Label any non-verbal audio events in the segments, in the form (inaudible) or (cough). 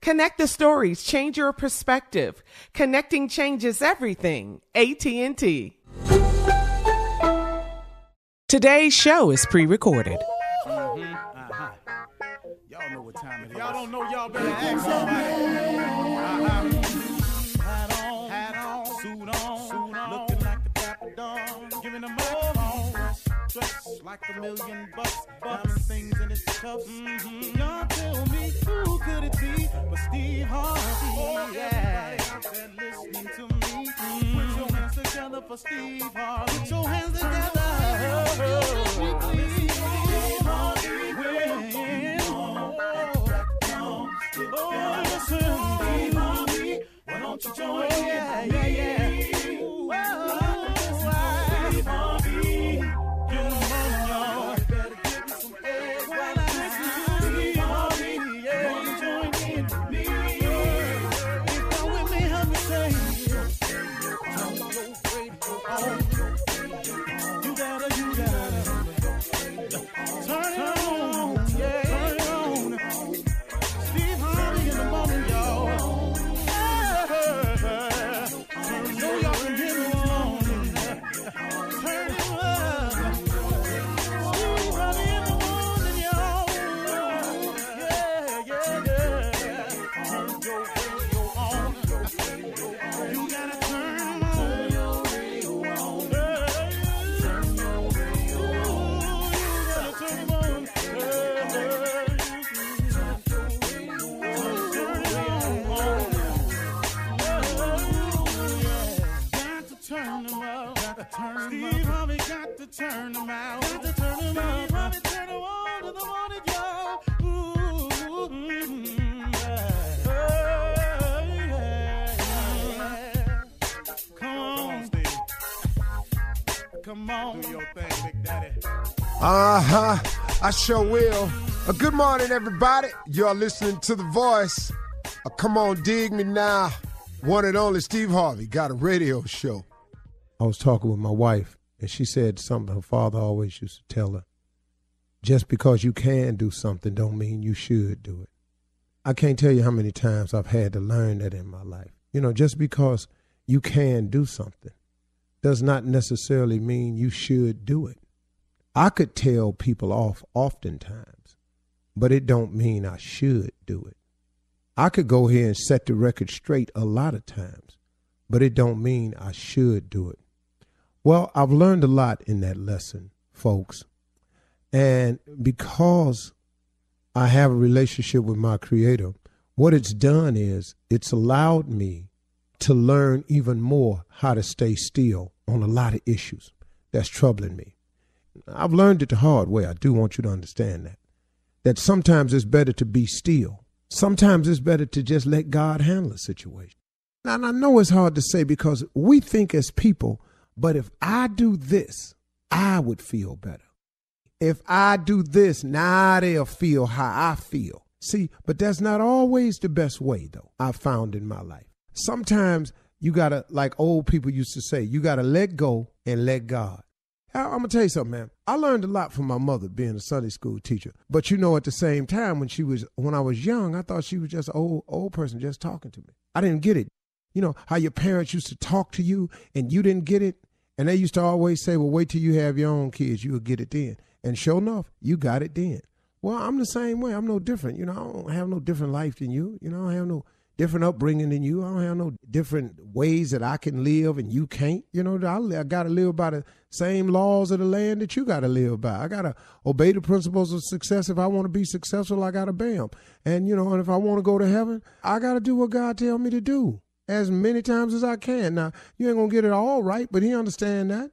Connect the stories, change your perspective. Connecting changes everything. AT&T. Today's show is pre-recorded. Mm-hmm. Uh-huh. Y'all know what time it is. Y'all don't know, y'all better ask somebody. Like a million bucks, diamond things in his cuffs. Mm-hmm. Y'all tell me who could it be but Steve Harvey? Oh, yeah. Everybody out there listening to me, put your hands together for Steve Harvey. Put your hands together. Steve Harvey, well, Oh, listen, Steve Harvey, why don't you join in? Yeah, yeah, yeah. Ooh, oh, turn them out. To turn them out. Turn them on to the morning, Come on, Do your thing, Big Daddy. Uh huh. I sure will. Good morning, everybody. Y'all listening to The Voice. Come on, dig me now. One and only Steve Harvey got a radio show. I was talking with my wife and she said something her father always used to tell her. Just because you can do something don't mean you should do it. I can't tell you how many times I've had to learn that in my life. You know, just because you can do something does not necessarily mean you should do it. I could tell people off oftentimes, but it don't mean I should do it. I could go here and set the record straight a lot of times, but it don't mean I should do it. Well, I've learned a lot in that lesson, folks. And because I have a relationship with my creator, what it's done is it's allowed me to learn even more how to stay still on a lot of issues that's troubling me. I've learned it the hard way. I do want you to understand that. That sometimes it's better to be still. Sometimes it's better to just let God handle a situation. Now, I know it's hard to say because we think as people, but if I do this, I would feel better. If I do this, now they'll feel how I feel. See, but that's not always the best way, though, I've found in my life. Sometimes you gotta, like old people used to say, you gotta let go and let God. I'm gonna tell you something, man. I learned a lot from my mother being a Sunday school teacher. But you know, at the same time, when she was when I was young, I thought she was just an old old person just talking to me. I didn't get it. You know how your parents used to talk to you and you didn't get it, and they used to always say, "Well, wait till you have your own kids, you'll get it then." And sure enough, you got it then. Well, I'm the same way. I'm no different. You know, I don't have no different life than you. You know, I don't have no different upbringing than you. I don't have no different ways that I can live and you can't. You know, I, I got to live by the same laws of the land that you got to live by. I got to obey the principles of success. If I want to be successful, I got to them. And, you know, and if I want to go to heaven, I got to do what God tell me to do as many times as I can. Now, you ain't to get it all right, but he understand that.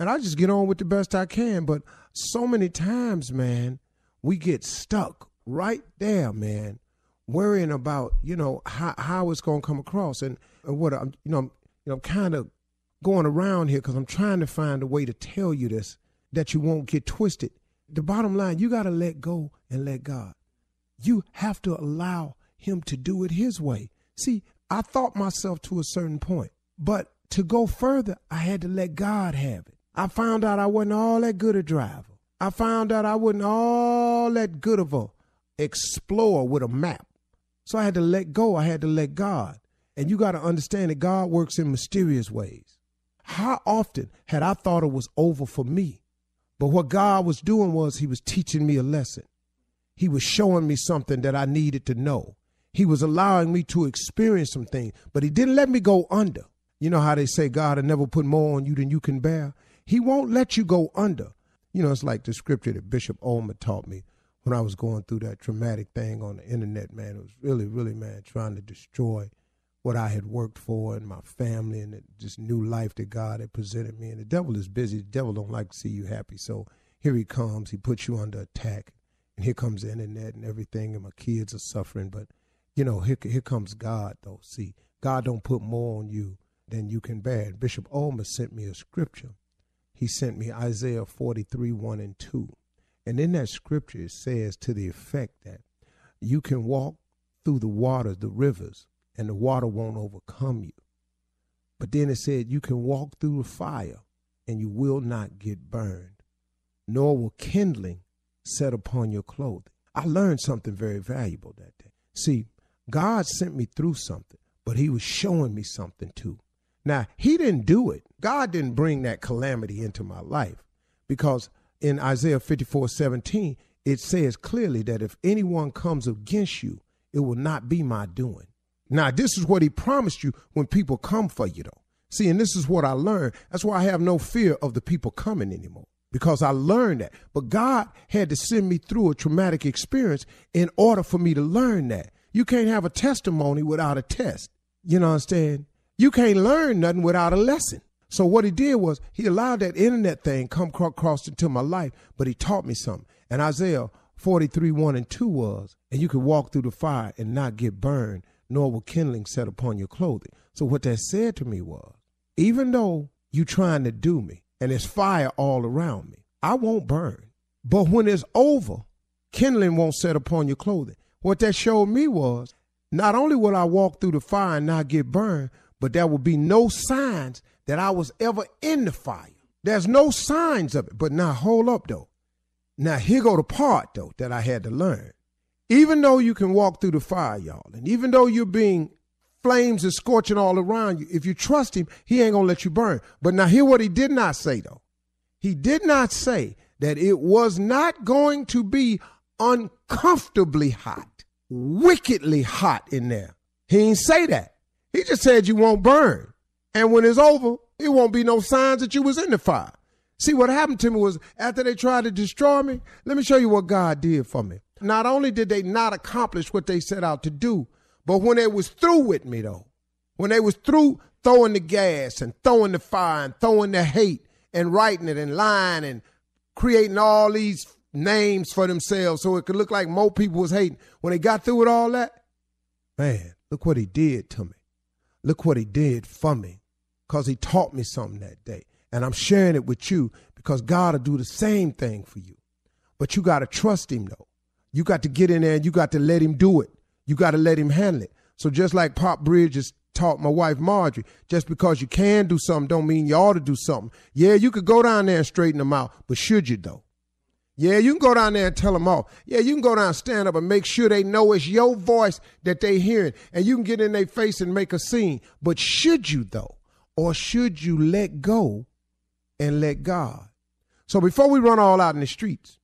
And I just get on with the best I can. But so many times, man, we get stuck right there, man worrying about you know how how it's to come across and, and what I'm you know I'm, you know I'm kind of going around here because I'm trying to find a way to tell you this that you won't get twisted. The bottom line, you got to let go and let God. You have to allow Him to do it His way. See, I thought myself to a certain point, but to go further, I had to let God have it. I found out I wasn't all that good a driver. I found out I wasn't all that good of a explorer with a map. So I had to let go. I had to let God. And you got to understand that God works in mysterious ways. How often had I thought it was over for me? But what God was doing was He was teaching me a lesson. He was showing me something that I needed to know. He was allowing me to experience some things, but He didn't let me go under. You know how they say God will never put more on you than you can bear? He won't let you go under. You know, it's like the scripture that Bishop Ullman taught me when I was going through that traumatic thing on the internet, man, it was really, really, man, trying to destroy what I had worked for and my family and this new life that God had presented me. And the devil is busy. The devil don't like to see you happy. So here he comes. He puts you under attack. And here comes the internet and everything. And my kids are suffering. But, you know, here, here comes God, though. See, God don't put more on you than you can bear. Bishop Ullman sent me a scripture. He sent me Isaiah 43, 1 and 2. And in that scripture, it says to the effect that you can walk through the waters, the rivers, and the water won't overcome you. But then it said you can walk through the fire and you will not get burned, nor will kindling set upon your clothing. I learned something very valuable that day. See, God sent me through something, but He was showing me something too. Now, He didn't do it. God didn't bring that calamity into my life because in Isaiah 54 17, it says clearly that if anyone comes against you, it will not be my doing. Now, this is what he promised you when people come for you, though. See, and this is what I learned. That's why I have no fear of the people coming anymore because I learned that. But God had to send me through a traumatic experience in order for me to learn that. You can't have a testimony without a test. You know what I'm saying? You can't learn nothing without a lesson. So what he did was he allowed that internet thing come across into my life, but he taught me something. And Isaiah 43, 1 and 2 was, and you can walk through the fire and not get burned, nor will kindling set upon your clothing. So what that said to me was, even though you trying to do me, and there's fire all around me, I won't burn. But when it's over, kindling won't set upon your clothing. What that showed me was not only will I walk through the fire and not get burned, but there would be no signs that I was ever in the fire. There's no signs of it. But now hold up though. Now here go the part though that I had to learn. Even though you can walk through the fire, y'all, and even though you're being flames is scorching all around you, if you trust him, he ain't gonna let you burn. But now hear what he did not say though. He did not say that it was not going to be uncomfortably hot, wickedly hot in there. He didn't say that. He just said you won't burn. And when it's over, it won't be no signs that you was in the fire. See, what happened to me was after they tried to destroy me, let me show you what God did for me. Not only did they not accomplish what they set out to do, but when they was through with me though, when they was through throwing the gas and throwing the fire and throwing the hate and writing it and lying and creating all these names for themselves so it could look like more people was hating. When they got through with all that, man, look what he did to me. Look what he did for me. Cause he taught me something that day. And I'm sharing it with you because God will do the same thing for you. But you got to trust him though. You got to get in there and you got to let him do it. You got to let him handle it. So just like Pop Bridges taught my wife Marjorie, just because you can do something don't mean you ought to do something. Yeah, you could go down there and straighten them out, but should you though? Yeah, you can go down there and tell them off. Yeah, you can go down and stand up and make sure they know it's your voice that they hearing, and you can get in their face and make a scene. But should you though, or should you let go and let God? So before we run all out in the streets,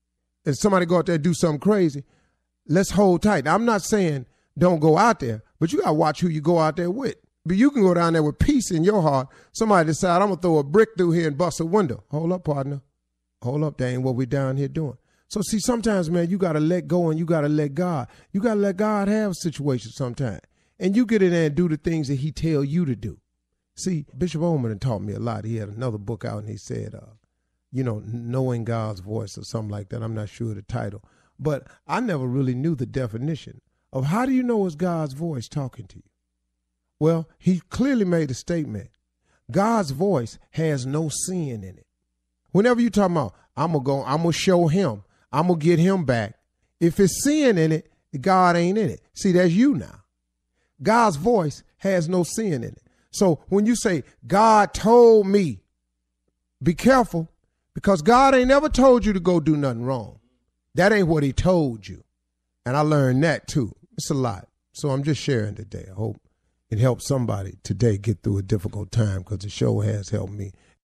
and somebody go out there and do something crazy, let's hold tight. Now, I'm not saying don't go out there, but you gotta watch who you go out there with. But you can go down there with peace in your heart. Somebody decide I'm gonna throw a brick through here and bust a window. Hold up, partner. Hold up, that ain't what we down here doing. So see, sometimes, man, you gotta let go and you gotta let God. You gotta let God have situations sometimes. And you get in there and do the things that he tell you to do. See, Bishop Ullman taught me a lot. He had another book out and he said, uh, you know, knowing God's voice or something like that. I'm not sure the title. But I never really knew the definition of how do you know it's God's voice talking to you? Well, he clearly made a statement. God's voice has no sin in it. Whenever you talk about, I'm gonna go, I'm gonna show him, I'm gonna get him back. If it's sin in it, God ain't in it. See, that's you now. God's voice has no sin in it. So when you say, God told me, be careful because God ain't never told you to go do nothing wrong. That ain't what he told you. And I learned that too. It's a lot. So I'm just sharing today. I hope it helps somebody today get through a difficult time because the show has helped me.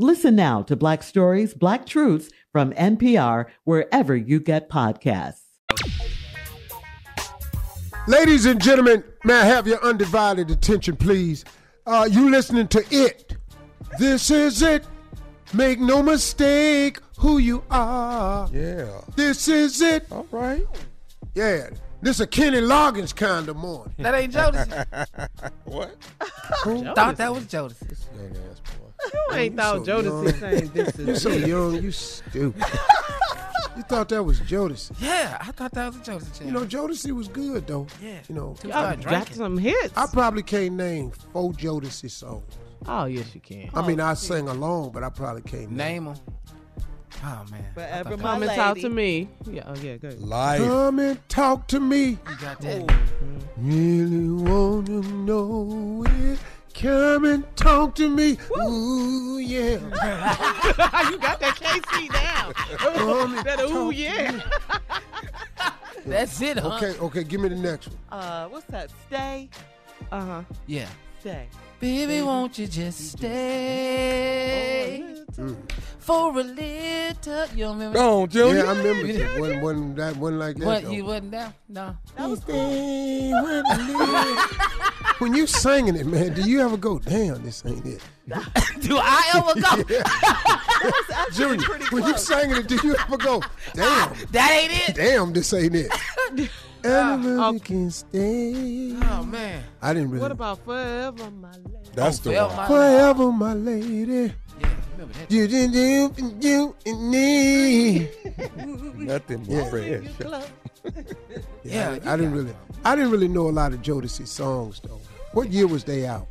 Listen now to Black Stories, Black Truths from NPR wherever you get podcasts. Ladies and gentlemen, may I have your undivided attention, please? Uh, you listening to it. This is it. Make no mistake who you are. Yeah. This is it. All right. Yeah. This a Kenny Loggins kind of morning. That ain't Jodeci. (laughs) What? (laughs) Thought that was Jodeci. Young ass boy. You ain't thought so Jodeci young. saying this You is so young, you stupid. (laughs) you thought that was Jodeci. Yeah, I thought that was a Jodeci. You know, Jodeci was good though. Yeah. You know, Too Y'all got drinking. some hits. I probably can't name four Jodeci songs. Oh yes, you can. I mean, oh, I sang along, but I probably can't Name them. Oh man. I Forever thought Come and talk to me. Yeah. Oh yeah. Good. Life. Come and talk to me. You got that. Really wanna know it. Come and talk to me. Ooh yeah. (laughs) you got that K-Ci down. Come That ooh yeah. (laughs) That's it, huh? Okay, okay, give me the next one. Uh, what's that? Stay, Uh huh. Yeah. stay. Baby, won't you just stay for a little? You don't remember? Go on, Junior. Yeah, I remember that. Wasn't, wasn't that wasn't like that. What? though. You wasn't down? No. Stay when I when you singing it, man, do you ever go, damn, this ain't it? (laughs) Do I ever go? (laughs) Junior, when you singing it, do you ever go, (laughs) damn, that ain't it. damn, this ain't it? Ah. Everybody oh. can stay. Oh man. I didn't really. What about forever, my lady? That's oh, the one. my- Forever, my lady. Yeah, remember that. You did you, you and me. (laughs) Nothing Yeah. but fresh. (laughs) Yeah, I, I didn't really. I didn't really know a lot of Jodeci songs though. What year was they out?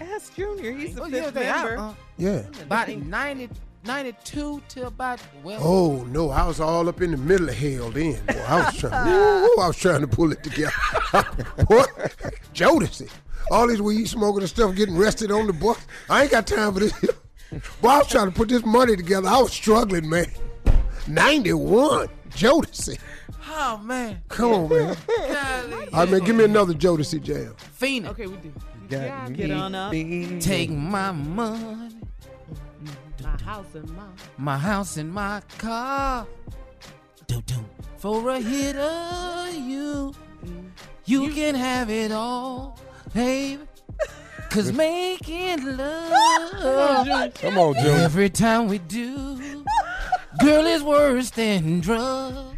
Ask Junior. He's the Oh, yeah, fifth they out, member. huh? Yeah. About 90, 92 to about well. Oh no, I was all up in the middle of hell then. Boy, I was trying. (laughs) Ooh, I was trying to pull it together. (laughs) what? Jodeci. All these weed smoking and stuff, getting rested on the bus. I ain't got time for this. (laughs) Boy, I was trying to put this money together. I was struggling, man. Ninety-one, Jodeci. Oh man. Come on, man. Golly. All right, man, give me another Jodeci jam. Feenin'. Okay, we do. Got Get on up. Take my money, My house and my. my house, and my car. Do do. For a hit of you, you can have it all, baby. Cause (laughs) making love (laughs) Come on, Junior. every time we do, girl, is worse than drugs.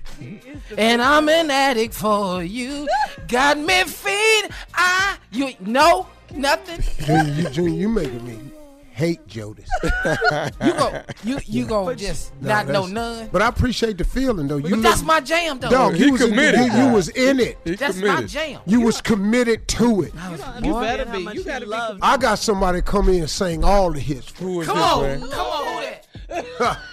And I'm an addict for you. Got me feed. I you no nothing. Junior, you, Junior, you making me hate Jodeci. (laughs) You go you you go just No, not know none. But I appreciate the feeling though. You But that's my jam though. dog. He You was, in, committed. you, you was in it. He that's my jam. You was committed to it. You Boy, better be. You gotta be. loves I got somebody come in and sing all the hits. Who is Come this, on, man? come on, who that? (laughs)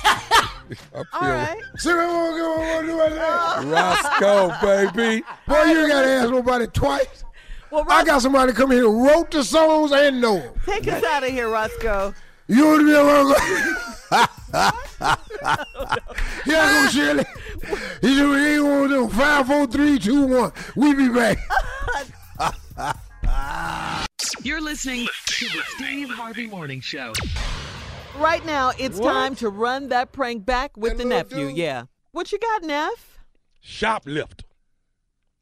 I feel All right. See what I'm gonna do right there? Roscoe, baby. Boy, you ain't gotta ask nobody twice. Well, I got somebody come here who wrote the songs and know them. take us out of here, Roscoe. You want to be alone? Yeah, (laughs) (laughs) go Shirley. He said, we ain't gonna do five, four, three, two, one. We be back. (laughs) You're listening to the Steve Harvey Morning Show. Right now, it's time to run that prank back with That the nephew. dude? Yeah. What you got, Neff? Shoplifter.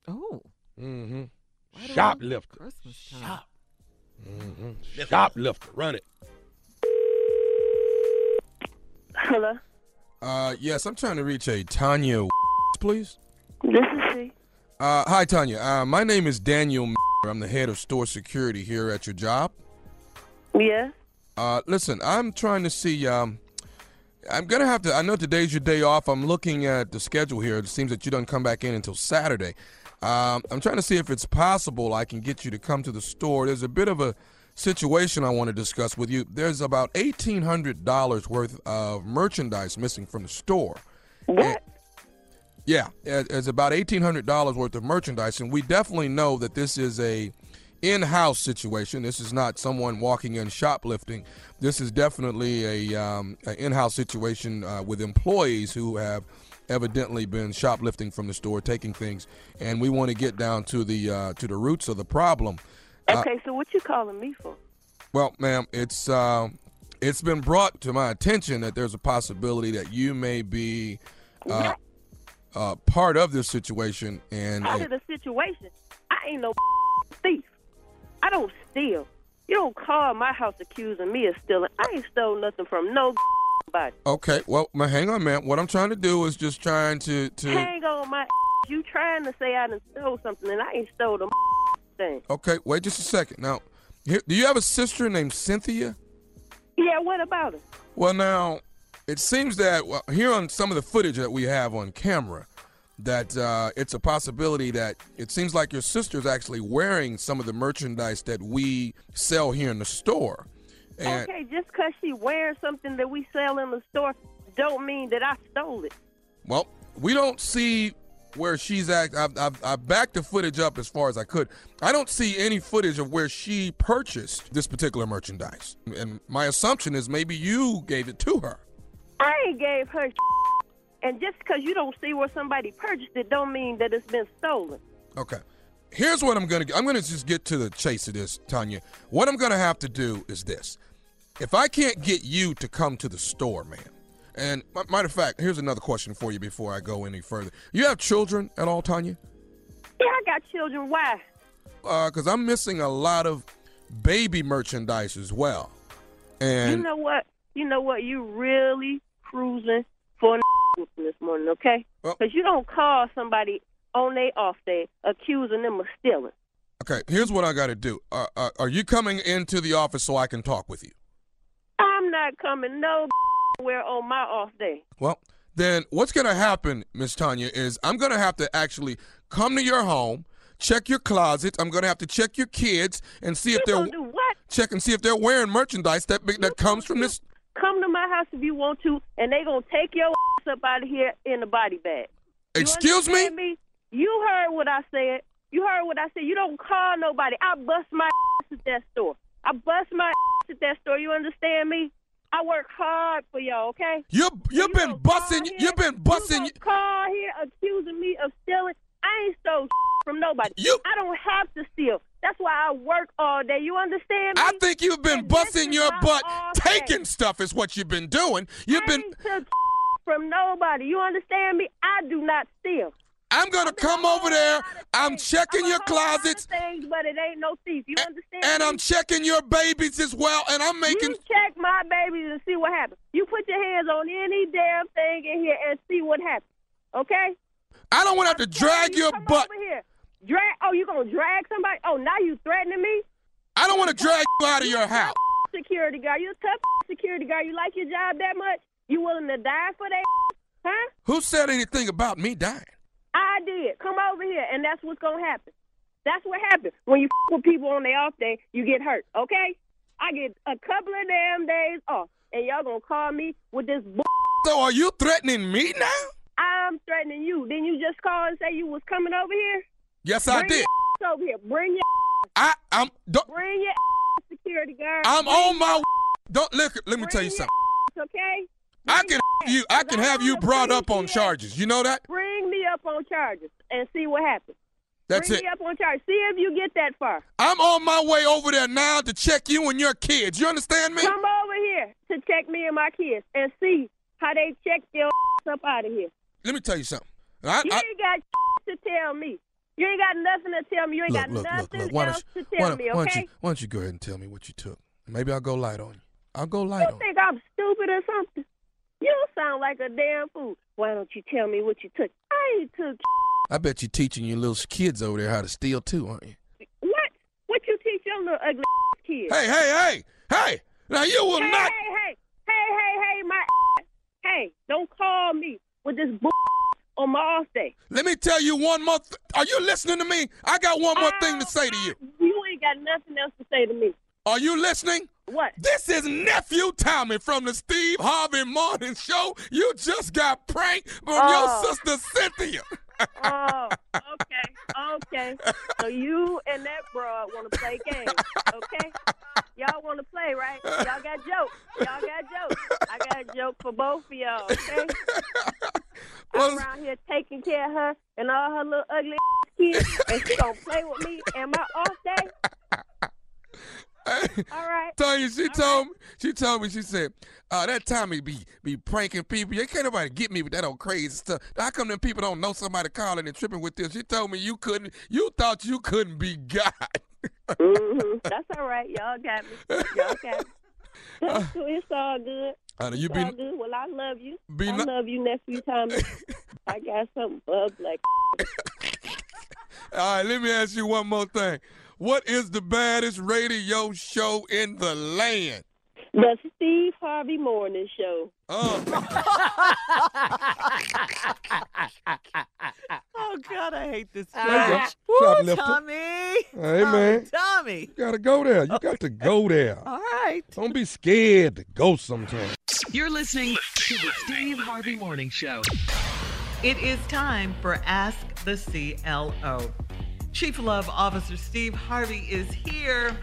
Oh, Mm-hmm. Shoplifter. Christmas time. Mm-hmm. Shoplifter. Run it. Hello, Uh, yes, I'm trying to reach a Tanya, please. this is she. Uh, hi, Tanya. Uh, my name is Daniel. I'm the head of store security here at your job. Yes. Uh, listen, I'm trying to see. Um, I'm gonna have to. I know today's your day off. I'm looking at the schedule here. It seems that you don't come back in until Saturday. Um, I'm trying to see if it's possible I can get you to come to the store. There's a bit of a situation I want to discuss with you. There's about eighteen hundred dollars worth of merchandise missing from the store. What? Yeah, it- it's about eighteen hundred dollars worth of merchandise, and we definitely know that this is a in-house situation. This is not someone walking in shoplifting. This is definitely a, um, an in-house situation uh, with employees who have evidently been shoplifting from the store, taking things, and we want to get down to the uh, to the roots of the problem. Uh, Okay, so what you calling me for? well, ma'am, it's uh, it's been brought to my attention that there's a possibility that you may be uh, uh, part of this situation, and Part of the situation. I ain't no (laughs) thief. I don't steal. You don't call my house accusing me of stealing. I ain't stole nothing from no body. okay, well, ma- hang on, man. What I'm trying to do is just trying to to. Hang on my you trying to say I done stole something and I ain't stole the (laughs) thing. Okay, wait just a second. Now, here, do you have a sister named Cynthia? Yeah, what about it? Well, now, it seems that well, here on some of the footage that we have on camera, that uh, it's a possibility that it seems like your sister's actually wearing some of the merchandise that we sell here in the store. And okay, just because she wears something that we sell in the store, don't mean that I stole it. well, we don't see where she's at. I've, I've, I've backed the footage up as far as I could. I don't see any footage of where she purchased this particular merchandise. And my assumption is maybe you gave it to her. I ain't gave her. And just because you don't see where somebody purchased it, don't mean that it's been stolen. Okay. Here's what I'm gonna. I'm gonna just get to the chase of this, Tanya. What I'm gonna have to do is this: if I can't get you to come to the store, man, and m- matter of fact, here's another question for you before I go any further. You have children at all, Tanya? Yeah, I got children. Why? Uh, because I'm missing a lot of baby merchandise as well. And you know what? You know what? You really cruising for (laughs) this morning, okay? Because you don't call somebody on their off day accusing them of stealing. okay, here's what I got to do. Uh, uh, are you coming into the office so I can talk with you? I'm not coming no where on my off day. Well, then what's going to happen, Miss Tanya, is I'm going to have to actually come to your home, check your closet. I'm going to have to check your kids and see if they're do what? check and see if they're wearing merchandise that that comes from this. Come to my house if you want to, and they gonna take your ass (laughs) up out of here in a body bag. You Excuse me? me? You heard what I said. You heard what I said. You don't call nobody. I bust my ass at that store. I bust my ass at that store. You understand me? I work hard for y'all, okay? You you've been busting. You've been busting. You call here accusing me of stealing. I ain't stole (laughs) from nobody. You- I don't have to steal. That's why I work all day. You understand me? I think you've been busting your butt, taking stuff is what you've been doing. You've been. took (laughs) from nobody. You understand me? I do not steal. I'm gonna come over there. I'm checking your closets, Things, but it ain't no thief. You understand? and? I'm checking your babies as well, and I'm making. You check my babies and see what happens. You put your hands on any damn thing in here and see what happens. Okay? I don't want to have to drag your butt. over here. Drag? Oh, you gonna drag somebody? Oh, now you threatening me? I don't want to drag you out of your house. Security guard. You a tough security guard. You like your job that much? You willing to die for that? Huh? Who said anything about me dying? I did. Come over here, and that's what's gonna happen. That's what happens when you with people on their off day. You get hurt. Okay? I get a couple of damn days off, and y'all gonna call me with this. Bull- So are you threatening me now? I'm threatening you. Then you just call and say you was coming over here. Yes, I did. Over here. Bring your. I I'm don't, Bring your security guard. I'm Bring on my. Don't look. Let me tell you something. Okay. I can have you. I can have you brought up on charges. You know that? Bring me up on charges and see what happens. That's Bring it. me up on charges. See if you get that far. I'm on my way over there now to check you and your kids. You understand me? Come over here to check me and my kids and see how they check your (laughs) up out of here. Let me tell you something. I, you I, ain't got (laughs) to tell me. You ain't got nothing to tell me. You ain't look, got look, nothing look, else don't, to tell why, me, don't- why don't you, why don't you go ahead and tell me what you took? Maybe I'll go light on you. I'll go light You on. think I'm stupid or something? You sound like a damn fool. Why don't you tell me what you took? I ain't took I bet you're teaching your little kids over there how to steal too, aren't you? what? What you teach your little ugly kids? Hey, hey, hey, hey! Now you will hey, not. Hey, hey, hey, hey, hey, my (laughs) hey! Don't call me with this bull (laughs) on my off day. Let me tell you one more. Th- Are you listening to me? I got one more thing to uh, say to you. You ain't got nothing else to say to me. Are you listening? What? This is nephew Tommy from the Steve Harvey Morning Show. You just got pranked from Oh. your sister Cynthia. Oh, okay, okay. So you and that broad want to play games, okay? Y'all want to play, right? Y'all got jokes. Y'all got jokes. I got a joke for both of y'all, okay? I'm around here taking care of her and all her little ugly (laughs) kids, and she gonna play with me and my off day. All right. Tanya, she told me, she told me, she said, uh, that Tommy be be pranking people. You can't nobody get me with that old crazy stuff. How come them people don't know somebody calling and tripping with this? She told me you couldn't, you thought you couldn't be God. hmm (laughs) That's all right. Y'all got me. Y'all got me. (laughs) That's cool. It's all good. Uh, you It's be- all good. Well, I love you. be I not- love you, nephew Tommy. (laughs) I got something bug like. All right, let me ask you one more thing. What is the baddest radio show in the land? The Steve Harvey Morning Show. Oh. (laughs) Oh God, I hate this There you Woo, Tommy. Hey, Tommy, man. Tommy. You gotta go there. You got to go there. All right. Don't be scared to go sometime. You're listening to the Steve Harvey Morning Show. It is time for Ask the CLO. Chief Love Officer Steve Harvey is here,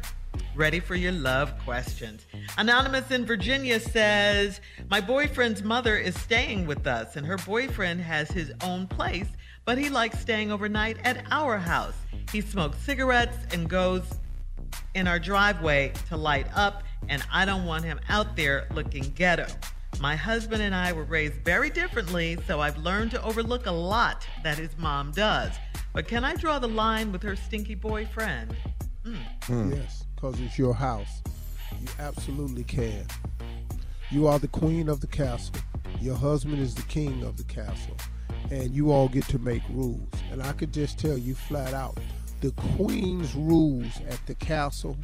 ready for your love questions. Anonymous in Virginia says, My boyfriend's mother is staying with us, and her boyfriend has his own place, but he likes staying overnight at our house. He smokes cigarettes and goes in our driveway to light up, and I don't want him out there looking ghetto. My husband and I were raised very differently, so I've learned to overlook a lot that his mom does. But can I draw the line with her stinky boyfriend? Mm. Hmm. Yes, because it's your house. You absolutely can. You are the queen of the castle. Your husband is the king of the castle. And you all get to make rules. And I could just tell you flat out the queen's rules at the castle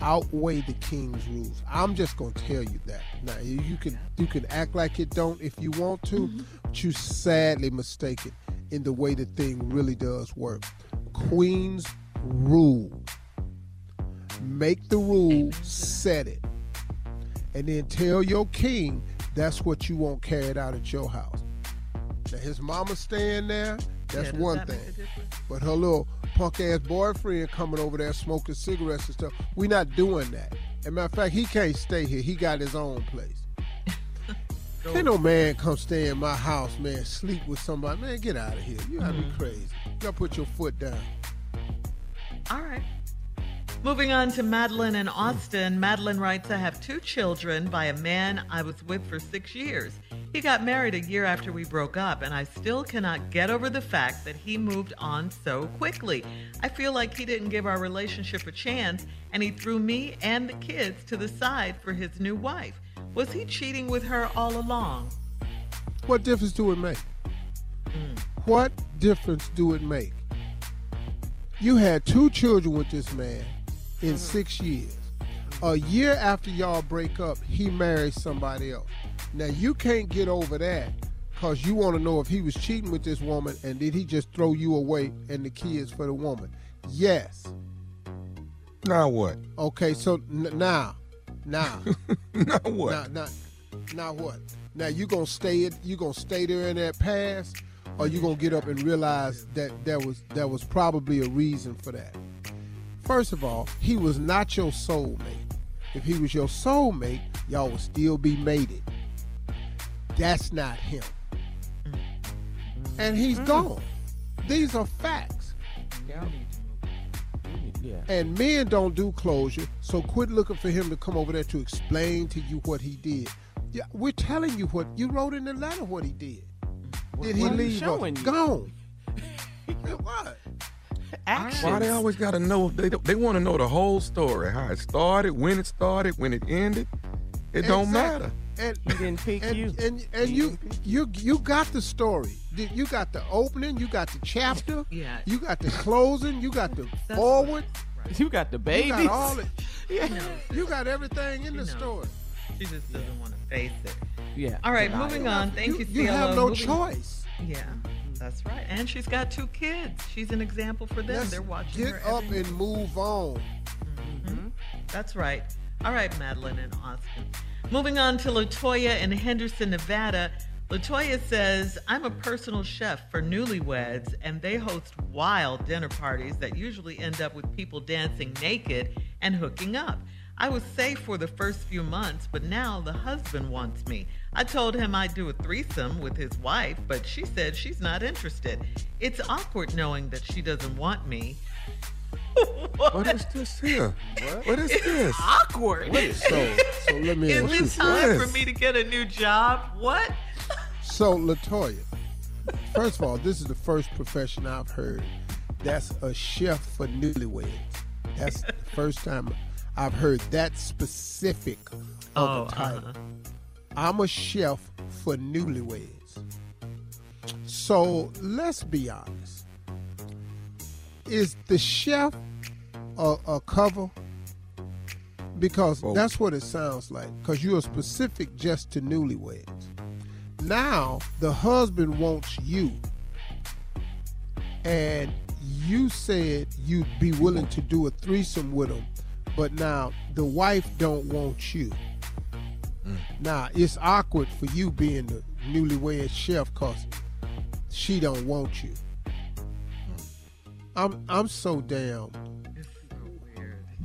outweigh the king's rules. I'm just gonna tell you that. Now you can you can act like it don't if you want to, but you sadly mistaken in the way the thing really does work. Queen's rule. Make the rule, set it. And then tell your king that's what you want carried out at your house. Now his mama staying there, that's Yeah, one that thing. But her little punk ass boyfriend coming over there smoking cigarettes and stuff, we not doing that. As a matter of fact, he can't stay here. He got his own place. (laughs) Ain't no man come stay in my house, man, sleep with somebody. Man, get out of here. You gotta be mm-hmm. crazy. You gotta put your foot down. All right. Moving on to Madeline in Austin. Madeline writes, I have two children by a man I was with for six years. He got married a year after we broke up, and I still cannot get over the fact that he moved on so quickly. I feel like he didn't give our relationship a chance, and he threw me and the kids to the side for his new wife. Was he cheating with her all along? What difference do it make? What difference do it make? You had two children with this man in six years. A year after y'all break up, he married somebody else. Now you can't get over that because you want to know if he was cheating with this woman and did he just throw you away and the kids for the woman? Yes. Now what? Okay, so n- now, now, (laughs) now what? Now, now, now what? Now you gonna stay it? You gonna stay there in that past, or you gonna get up and realize that there was there was probably a reason for that? First of all, he was not your soulmate. If he was your soulmate, y'all would still be mated. That's not him. And he's gone. These are facts. Yeah. And men don't do closure, so quit looking for him to come over there to explain to you what he did. Yeah, we're telling you what you wrote in the letter what he did. Did he (laughs) what are you leave showing us? Gone. what? Why they always got to know? They they want to know the whole story, how it started, when it started, when it ended. It don't Exactly. matter. And He didn't pick and, you. And and you you you got the story. You got the opening. You got the chapter. (laughs) Yeah. You got the closing. You got the That's forward. You got the baby. You got all it. She knows You got everything in the knows story. She just doesn't want to face it. Yeah. All right, But moving on. Thank you, You CLO. have no Moving- choice. Yeah, that's right. And she's got two kids. She's an example for them. Let's They're watching get her. up every- and move on. Mm-hmm. That's right. All right, Madeline and Austin. Moving on to Latoya in Henderson, Nevada. Latoya says, I'm a personal chef for newlyweds, and they host wild dinner parties that usually end up with people dancing naked and hooking up. I was safe for the first few months, but now the husband wants me. I told him I'd do a threesome with his wife, but she said she's not interested. It's awkward knowing that she doesn't want me. (laughs) What is this here? What is this? Awkward. So, so let me (laughs) Is ask you. it time for this? me to get a new job? What? So, Latoya, first of all, this is the first profession I've heard that's a chef for newlyweds. That's the first time I've heard that specific of Oh, a title. uh-huh. I'm a chef for newlyweds. So let's be honest. Is the chef a, a cover? Because Oh. that's what it sounds like. Because you're specific just to newlyweds. Now the husband wants you. and you said you'd be willing to do a threesome with him, but now the wife don't want you. Mm. Now it's awkward for you being the newlywed chef cause she don't want you. I'm I'm so down.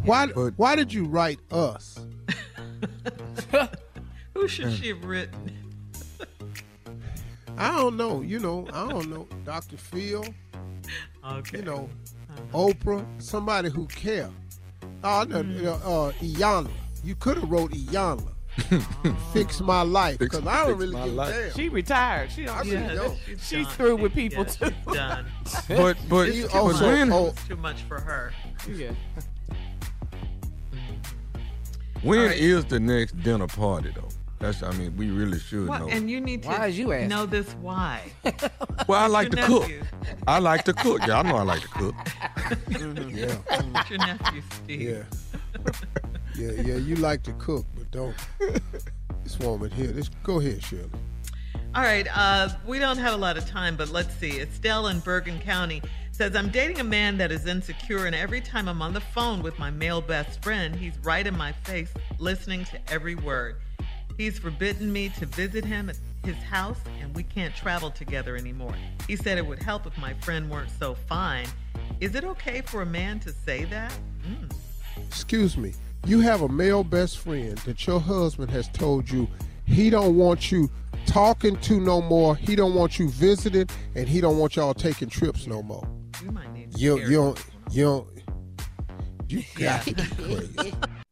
Why why did you write us? (laughs) Who should she have written? I don't know. You know, I don't know. Dr. Phil. (laughs) Okay. You know, uh-huh. Oprah. Somebody who care. Oh, no, Hmm. uh, uh, Iyanla. You could have wrote Iyanla. (laughs) Fix my life because I don't really my give a damn. She retired. She don't. I really yeah, don't. she's, through with people Yeah, too. she's done. (laughs) But but, You but also- when oh, It's too much for her. Yeah. when All is the next dinner party though? That's I mean we really should What? know. And you need to Why is you asking? know this why. (laughs) well, I like to your cook. I like to cook. Yeah, I know I like to cook. (laughs) yeah, It's your nephew, Steve. yeah, (laughs) yeah, yeah. You like to cook, but don't. This woman here. This go ahead, Shirley. All right, uh, we don't have a lot of time, but let's see. Estelle in Bergen County says, I'm dating a man that is insecure, and every time I'm on the phone with my male best friend, he's right in my face, listening to every word. He's forbidden me to visit him at his house, and we can't travel together anymore. He said it would help if my friend weren't so fine. Is it okay for a man to say that? Mm. Excuse me. You have a male best friend that your husband has told you he don't want you talking to no more. He don't want you visiting, and he don't want y'all taking trips no more. You might need to You you don't you don't you (laughs) got to be crazy.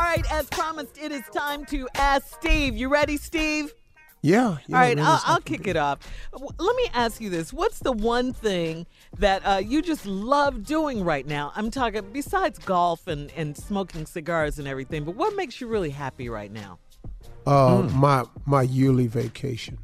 All right, as promised, it is time to ask Steve. You ready, Steve? Yeah. yeah All right, I'll, I'll kick it off. Let me ask you this: What's the one thing that uh, you just love doing right now? I'm talking besides golf and, and smoking cigars and everything. But what makes you really happy right now? Uh, my my yearly vacation.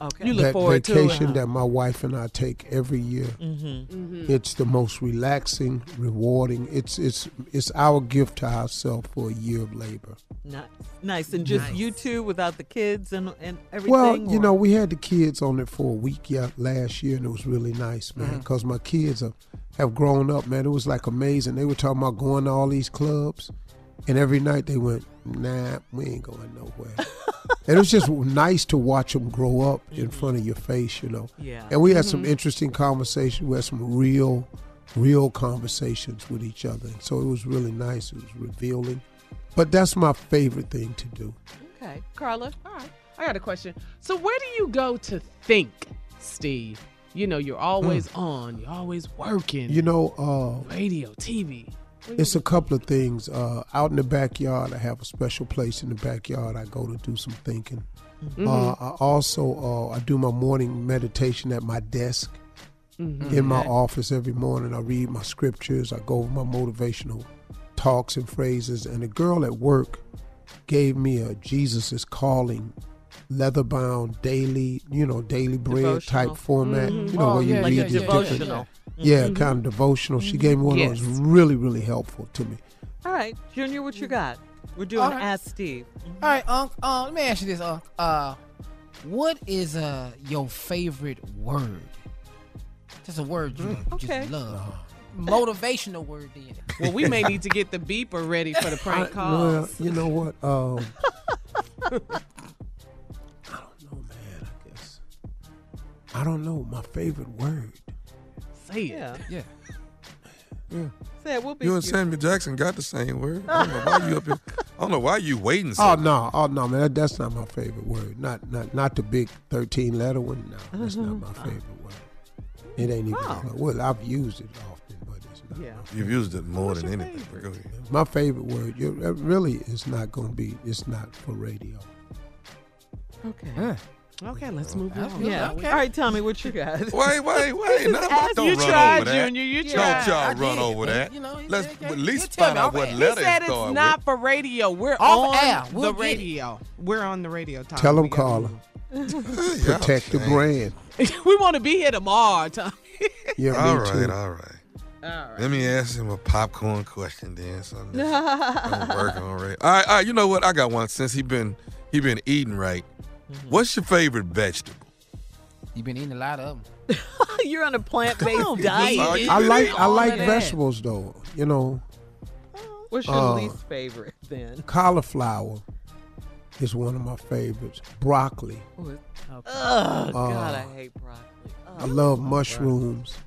Okay, that vacation that uh-huh. my wife and I take every year. Mhm. It's the most relaxing, rewarding. It's it's it's our gift to ourselves for a year of labor. Nice, nice, and just Nice. you two without the kids and and everything. Well, you or- know, we had the kids on it for a week yeah, last year, and it was really nice, man. Mm-hmm. Because my kids have, have grown up, man. It was like amazing. They were talking about going to all these clubs, and every night they went, "Nah, we ain't going nowhere." and it was just nice to watch them grow up in front of your face, you know. Yeah. And we had some Mhm. interesting conversations. We had some real, real conversations with each other. And So it was really nice. It was revealing. But that's my favorite thing to do. Okay, Carla. All right, I got a question. So where do you go to think, Steve? You know, you're always on. You're always working. You know, uh, radio, TV. Where It's a couple of things. Uh, out in the backyard, I have a special place in the backyard. I go to do some thinking. Uh, I also uh, I do my morning meditation at my desk in my office every morning. I read my scriptures. I go over my motivational talks and phrases. And a girl at work gave me a Jesus is calling leather bound daily, you know, daily bread Devotional. type format. Mhm. You know, Oh, where you yeah, read yeah, these yeah, different devotional. Yeah, Mhm. kind of devotional. She gave me one that was really, really helpful to me. All right, Junior, what you got? We're doing All right. Ask Steve. All right, Unc. Uh, let me ask you this, Unc. Uh, what is uh your favorite word? Just a word you Okay. just love. Motivational word, then. (laughs) Well, we may need to get the beeper ready for the prank I- calls. well, you know what? (laughs) Um, (laughs) I don't know, man. I guess I don't know my favorite word. Say it. Yeah. Yeah. Yeah. Say it. We'll be You and cute. Samuel Jackson got the same word. I don't know why you up here. (laughs) I don't know why you waiting. So Oh no, oh no, man. That, that's not my favorite word. Not not not the big thirteen letter one. No, that's not my favorite word. It ain't even. Oh. close. Well, I've used it often, but it's not. Yeah. You've used it more than anything. But go ahead. My favorite word. You, uh, really, it's not going to be. It's not for radio. Okay. Okay, let's move on. Yeah. Okay. All right, tell me what you got. (laughs) Wait, wait, wait. (laughs) No, Ask- don't you run tried, over that. Junior. You tried. Don't y'all I run did, over that. you know, Let's said, at least you find out what He He letter said it's started not with. for radio. We're Off on air. We'll the get it. radio. We're on the radio. Tom. Tell We them, gotta Carla. move. (laughs) Protect the brand. we want to be here tomorrow, Tom. Yeah, All me right, too. all right. All right. Let me ask him a popcorn question then. Something that's don't work on radio. All right, all right. You know what? I got one. Since he been he been eating right. Mm-hmm. What's your favorite vegetable? You've been eating a lot of them. (laughs) You're on a plant-based Oh, diet. I like I like of that. vegetables though. You know, What's your Uh, least favorite then? cauliflower is one of my favorites. Broccoli. Oh, God, I hate broccoli. I love mushrooms.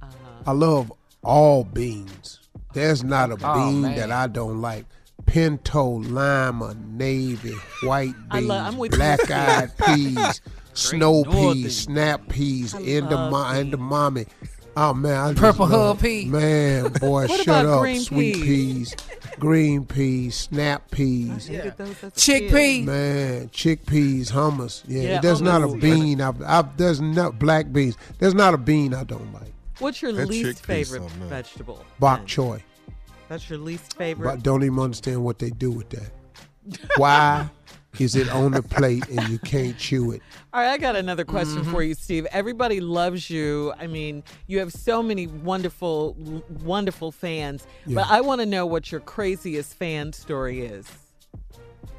Uh-huh. I love all beans. There's not a Oh, bean man. that I don't like. Pinto, lima, navy, white beans, lo- I'm with you, black Steve. (laughs) eyed peas, snow Northern. peas, snap peas, I endema- love beans. endemami. Oh man, I just Purple love- hub pea. Man, (laughs) boy, shut up. green Sweet peas? peas, green peas, snap peas. Hated those as a kid. Chickpea. Man, chickpeas, hummus. Yeah, Yeah, there's not a bean. I, I, there's not black beans. There's not a bean I don't like. What's your That least favorite vegetable? Bok choy. That's your least favorite. But don't even understand what they do with that. Why is it on the plate and you can't chew it? (laughs) All right, I got another question Mm-hmm. for you, Steve. Everybody loves you. I mean, you have so many wonderful, wonderful fans. But I want to know what your craziest fan story is.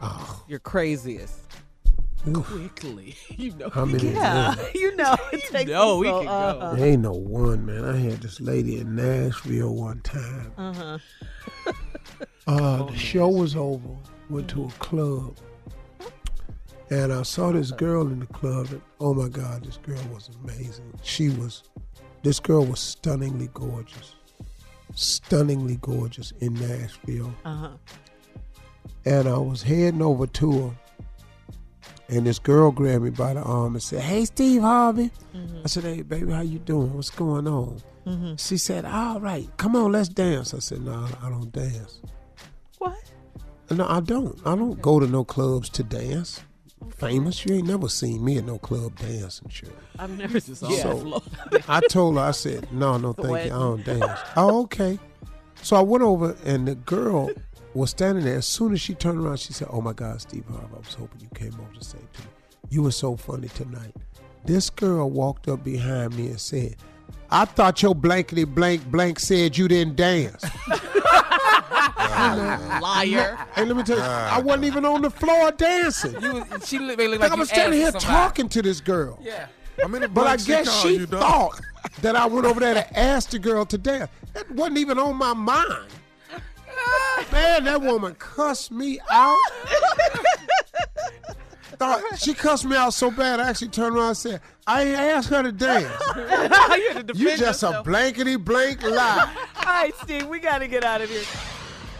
Oh, Your craziest. Oof. Quickly. (laughs) You know. How many? Yeah, you know. (laughs) It takes know we so- can go. uh-huh. There ain't no one, man. I had this lady in Nashville one time. Uh-huh. Uh, (laughs) the show was over. Went to a club, and I saw this girl in the club. And, oh my God, this girl was amazing. She was, this girl was stunningly gorgeous, stunningly gorgeous in Nashville. Uh-huh. And I was heading over to her, and this girl grabbed me by the arm and said, "Hey, Steve Harvey." Mm-hmm. I said, "Hey, baby, how you doing? What's going on?" Mm-hmm. She said, "All right, come on, let's dance." I said, "No, I don't dance." What? No, I don't. I don't go to no clubs to dance. Famous, you ain't never seen me at no club dancing. Sure. I've never seen So (laughs) I told her, I said, no, no, thank What? you. I don't dance. oh, okay. So I went over, and the girl was standing there. As soon as she turned around, she said, "Oh my God, Steve Harvey, I was hoping you came over to say it to me. You were so funny tonight." This girl walked up behind me and said, "I thought your blankety blank blank said you didn't dance." (laughs) (laughs) Liar. Hey, let me tell you, I wasn't even on the floor dancing. You she looked, looked Like like I you was standing here somebody. talking to this girl. Yeah. How many But I guess call she thought that I went over there to ask the girl to dance. That wasn't even on my mind. Man, that woman cussed me out. Thought she cussed me out so bad. I actually turned around and said, "I ain't asked her to dance. (laughs) you You just a blankety blank lie." (laughs) All right, Steve, we got to get out of here.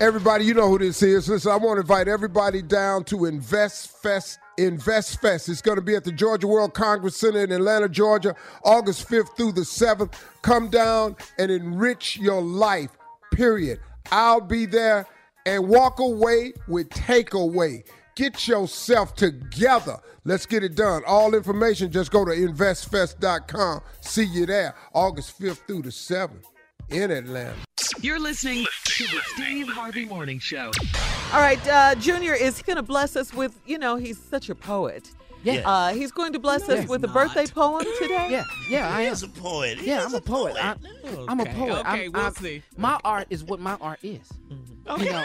Everybody, you know who this is. Listen, I want to invite everybody down to Invest Fest. Invest Fest. It's going to be at the Georgia World Congress Center in Atlanta, Georgia, August 5th through the 7th. Come down and enrich your life, period. I'll be there and walk away with takeaway. Get yourself together. Let's get it done. All information, just go to investfest.com. See you there August 5th through the 7th in Atlanta. You're listening to the Steve Harvey Morning Show. All right, uh, Junior is going to bless us with, you know, he's such a poet. Yeah. Uh, he's going to bless No, us he's with a not. birthday poem today. Yeah, yeah, I He am. is a poet. He Yeah, is I'm a a poet. I, I'm a Okay, poet. okay, I'm- we'll I'm- see. My art is what my art is. Okay. You know,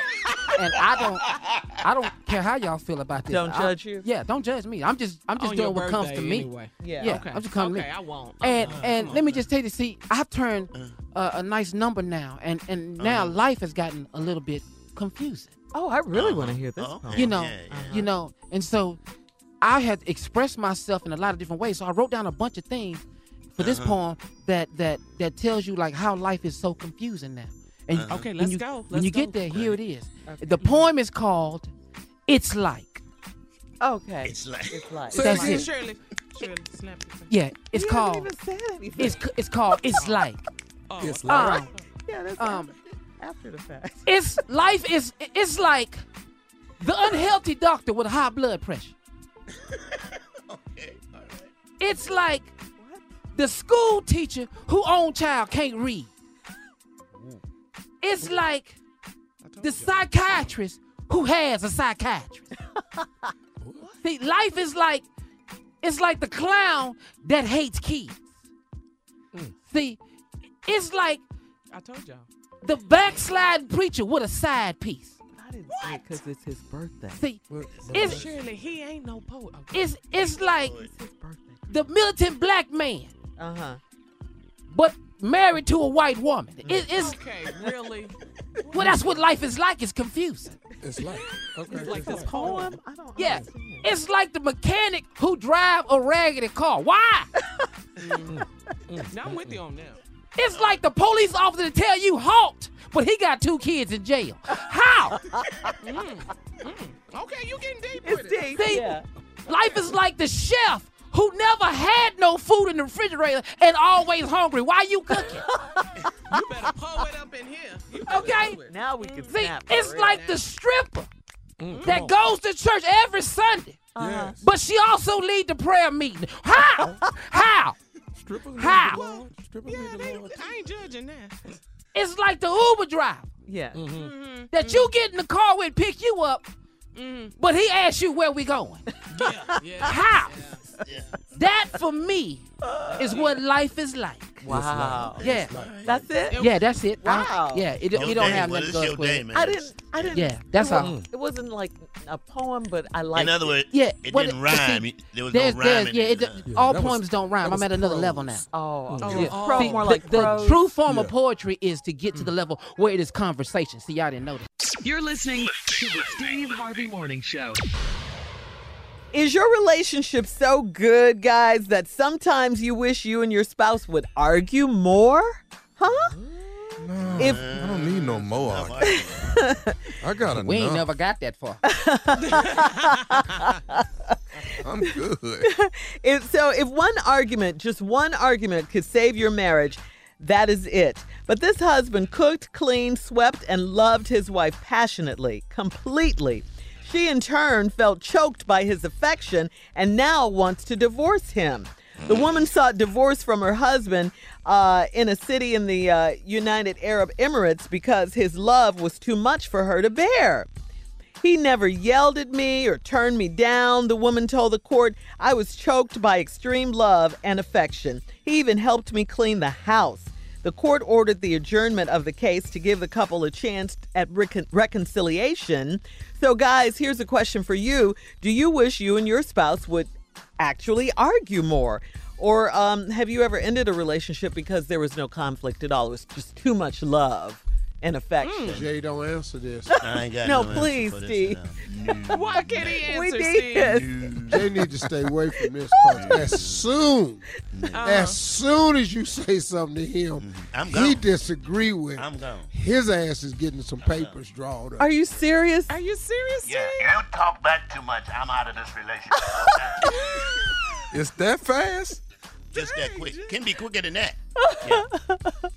and I don't, I don't care how y'all feel about this. Don't I- judge you? Yeah, don't judge me. I'm just, I'm just On doing what comes to birthday me. anyway. Yeah. yeah. Okay. I'm just coming Okay, to me. I won't. And Uh-uh, and come let on me just tell you, see, I've turned uh, a nice number now, and and now life has gotten a little bit confusing. Oh, I really want to hear this Oh, poem. You know, yeah, yeah. you know, and so I had expressed myself in a lot of different ways. So I wrote down a bunch of things for this Uh-huh. poem that that that tells you like how life is so confusing now. And Uh-huh. Okay, let's you- go. when Let's you go. get there, here it is. The poem is called "It's Like." Okay. It's like It's like. Say That's it. Shirley, Shirley, snap your. Yeah, it's You called. even said. It's it's called "It's Like." Oh, It's like- Um, yeah, that's um, after the fact. it's life is it's like the unhealthy doctor with high blood pressure. (laughs) okay, all right. It's like the school teacher who own child can't read. It's like the psychiatrist who has a psychiatrist. See, life is like it's like the clown that hates kids. Mm. See, it's like I told y'all. the backsliding preacher with a side piece. I didn't say because it's his birthday. See, it's Shirley, he ain't no poet. Okay. it's it's like It's his birthday. the militant black man, Uh huh. but married to a white woman. It, it's Okay, really? well, that's what life is like. It's confusing. It's like okay. It's like it's this like. Poem? I don't Yeah, understand. it's like the mechanic who drive a raggedy car. Why? (laughs) Now I'm with you on that. It's like the police officer to tell you halt, but he got two kids in jail. How? (laughs) Mm, mm. Okay, you getting deep It's with it. deep. See? Yeah. Life is like the chef who never had no food in the refrigerator and always hungry. Why you cooking? (laughs) You better pull it up in here. You Okay. Now we can See, snap. it's for like real. the stripper Mm, that goes to church every Sunday, uh-huh. Yes. but she also lead the prayer meeting. How? (laughs) How? Strippers How? the Strippers Yeah, need they, I ain't judging that. It's like the Uber driver Yeah. Mm-hmm. that you get in the car with, pick you up, but he asks you where we going. Yeah, yeah. How? Yeah. That for me is uh, what life is like. Wow. Yeah, That's it. yeah, that's it. I- Wow. yeah, it, Your it don't day, have well, nothing it's to go with it. I didn't. I didn't. Yeah, that's it all. It wasn't like a poem, but I like. In other words, Yeah, it well, didn't but see, rhyme. there was There's, no there's, yeah, it, it. Yeah, all that was- poems don't rhyme. I'm was at another prose. level now. Oh, Oh, it was oh. See, more the, like the prose. true form of poetry is to get to the mm. level where it is conversation. See, y'all didn't know that. You're listening to the Steve Harvey Morning Show. Is your relationship so good, guys, that sometimes you wish you and your spouse would argue more? Huh? No, If- I don't need no more. (laughs) I got enough. We ain't never got that far. (laughs) I'm good. (laughs) If, so, if one argument, just one argument, could save your marriage, that is it. But this husband cooked, cleaned, swept, and loved his wife passionately, completely. She, in turn, felt choked by his affection and now wants to divorce him. The woman sought divorce from her husband uh, in a city in the uh, United Arab Emirates because his love was too much for her to bear. He never yelled at me or turned me down, the woman told the court. I was choked by extreme love and affection. He even helped me clean the house. The court ordered the adjournment of the case to give the couple a chance at recon- reconciliation. So, guys, here's a question for you Do you wish you and your spouse would actually argue more? Or um, have you ever ended a relationship because there was no conflict at all? It was just too much love and affection. Jay, don't answer this. I ain't got No, no, please, for this, Steve. uh, (laughs) Why can't he We answer, did. Steve? Jay need to stay away from this (laughs) because as soon, Uh-huh. as soon as you say something to him, I'm he gone. disagree with. I'm gone. His ass is getting some papers drawn up. Are you serious? Are you serious, Yeah, you talk back too much. I'm out of this relationship. (laughs) It's that fast? Just that quick. Can be quicker than that. Why is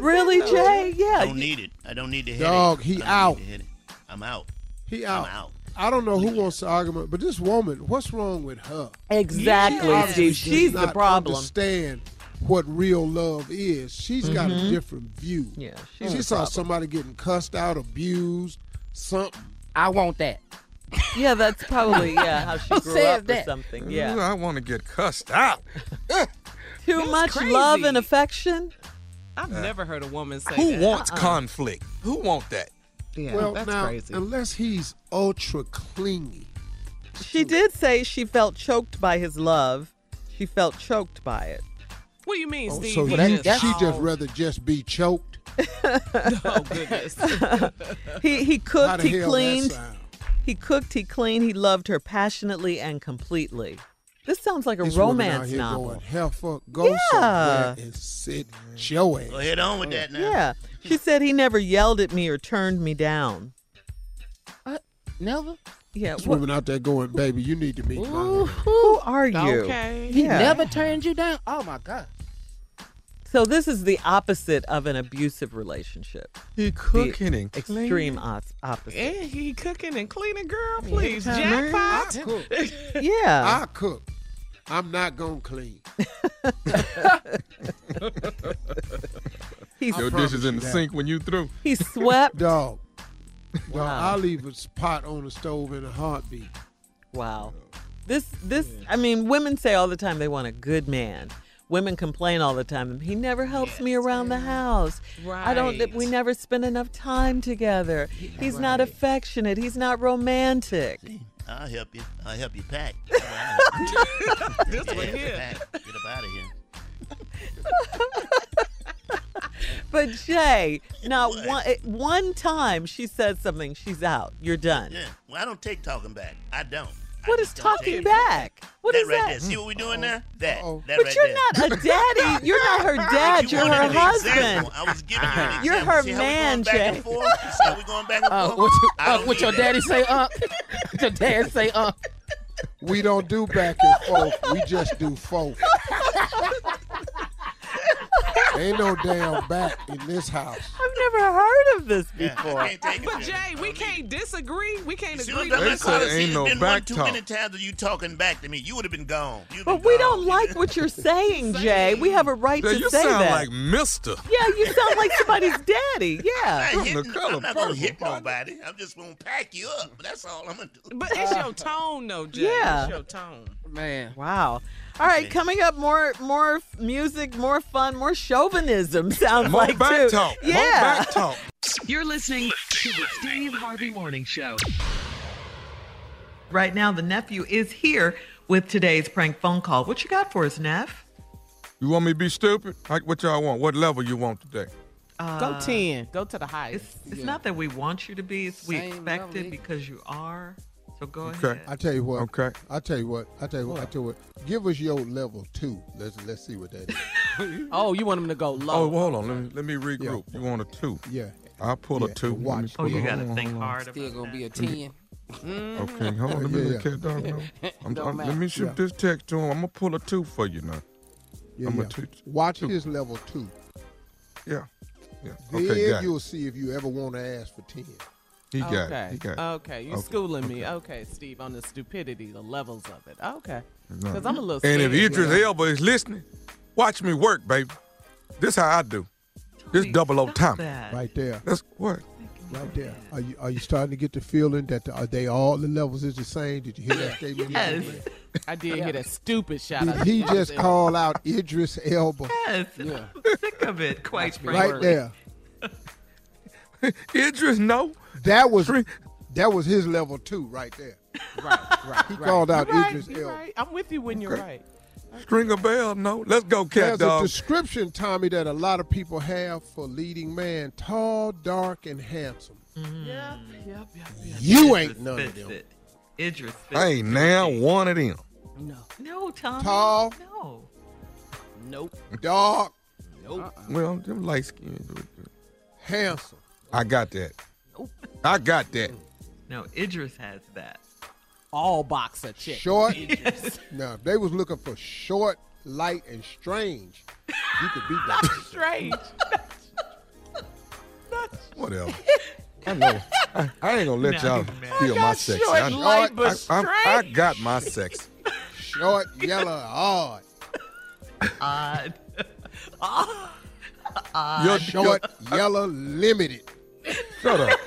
Really, that, Jay? I don't need it. I don't need the headache. Dog, he I don't out. the headache. I'm out. He out. I'm out. out. I don't know who wants to argue, but this woman, what's wrong with her? Exactly, She obviously Steve. She's does the not problem. Understand what real love is? She's got a Mhm. different view. Yeah, she's she saw problem. somebody getting cussed out, abused, something. I want that. Yeah, that's probably yeah how she (laughs) grew says up or that? something. Ooh, Yeah, I want to get cussed out. (laughs) too much love and affection. I've uh-uh. never heard a woman say Who that. wants Uh-uh. conflict? Who want that? Yeah, well, that's now, crazy. unless he's ultra clingy. She did say she felt choked by his love. She felt choked by it. What do you mean, Oh, Steve? so He you, just- she just rather just be choked. (laughs) (laughs) oh goodness. (laughs) He he How cooked, the he hell that cleaned. sound? He cooked, he cleaned, he loved her passionately and completely. This sounds like a This woman out romance here novel. Going, Hell, fuck, go Yeah. somewhere and sit your ass. Go ahead on with that now. Yeah. She said he never yelled at me or turned me down. Uh, never. Yeah. This what- woman out there going, baby, you need to meet Ooh, (laughs) who are you? Okay. He Yeah. never turned you down. Oh my god. So this is the opposite of an abusive relationship. He cooking and Extreme cleaning. os- opposite. And he cooking and cleaning, girl. Please, every time, man, jackpot. I cook. (laughs) Yeah. I cook. I'm not gonna clean. He's Your dishes in the that. sink when you through. he swept. (laughs) Dog. Dog, Wow. I'll leave a pot on the stove in a heartbeat. Wow. This this I mean, women say all the time they want a good man. Women complain all the time. He never helps me around the house. Right. I don't Right. we never spend enough time together. He's not affectionate. He's not romantic. I'll help you. I'll help you pack. (laughs) This Yeah, one here. pack. Get up out of here. (laughs) But Jay, not one eh, one time she says something, she's out. You're done. Yeah. Well, I don't take talking back. I don't. What I is just don't take talking back? What that is right that? there. See what we're doing there? That. Uh-oh. That But right you're there. not a (laughs) daddy. You're not her (laughs) dad. You You're her husband. example. I was giving you an example. (laughs) You're her See how man, we going back Jay. and forth? You see how we going back and Uh, forth? what you, uh, what need your that. daddy say, uh? What your dad say, uh? We don't do back and forth. We just do forth. Ain't no damn back in this house. I've never heard of this before. I can't take it. But Jay. Jay, we can't disagree. We can't See agree. what I'm They to said ain't no been back one too many talk. times of you talking back to me. You would have been gone. You'd But been we gone. don't like what you're (laughs) saying, Jay. We have a right Yeah, to you say sound that. like Mister. yeah, you sound like somebody's daddy. Yeah. (laughs) I'm not, the hitting, color I'm not gonna purple, hit partner. nobody. I'm just gonna pack you up. That's all I'm gonna do. But it's your tone, though, Jay. Yeah. It's your tone. Man. Wow. All right, coming up, more more music, more fun, more chauvinism. (laughs) Sounds More like back too. talk. Yeah. More back talk. (laughs) You're listening to the Steve Harvey Morning Show. Right now, the nephew is here with today's prank phone call. What you got for us, Neff? You want me to be stupid? Like, What y'all want? What level you want today? Uh, Go 10. Go to the highest. It's, it's not that we want you to be; it's we Same expect level, it because you are. So go Okay. ahead. I tell you what. Okay. I tell you what. I tell you what. I tell you what. Give us your level two. Let's let's see what that is. (laughs) Oh, you want him to go low. Oh, well, hold on. Let me let me regroup. You want a two? Yeah. I'll pull a two. watch. Oh, you got hold to on, think hold on. hard Still gonna that. be a 10. (laughs) Okay, mm-hmm. hold on. Let me Yeah, let Cat Dog. (laughs) I'm, I'm- matter. let me shoot Yeah. this text to him. I'm gonna pull a two for you now. Yeah, I'm yeah. two. Watch two. his level two. Yeah. Yeah. Then Okay, you'll see if you ever want to ask for ten. He got okay. it. He got it. Okay, you Okay, schooling me. okay. Okay, Steve, on the stupidity, the levels of it. Okay. Because I'm a little And if scared. Idris Elba is listening, watch me work, baby. This how I do. This double O Tommy. That. Right there. That's what. Right there. Are you are you starting to get the feeling that the, are they all the levels is the same? Did you hear that statement? (laughs) Yes. I did hear that stupid shout Did out. he just Idris call out Idris Elba? Yes. Yeah. I'm (laughs) sick of it, quite frankly. Right there. (laughs) (laughs) Idris, no. That was that was his level two right there. Right, right. (laughs) He right. called out You're right, Idris you're Elba. right. I'm with you when you're Okay. right. String a bell, no. Let's go, cat There's a description, Tommy, that a lot of people have for leading man: tall, dark, and handsome. Mm-hmm. Yep, yep, yep, yep. You Idris ain't none of fits them. it. Idris fits I ain't now one of them. No. No, Tommy. Tall. No. Nope. Dark, Nope. Uh-uh. Well, them light skinned. Uh, handsome. I got that. I got that. No, Idris has that. All boxer chick. Short. (laughs) now, if they was looking for short, light, and strange, you could beat that. Strange. Whatever. (laughs) I know. I, I ain't gonna let No, y'all man. steal my sex. short, I, light, but I, I'm- I got my sex. Short, yellow, hard. (laughs) Odd. Odd. You're Short, yellow, limited. Shut up.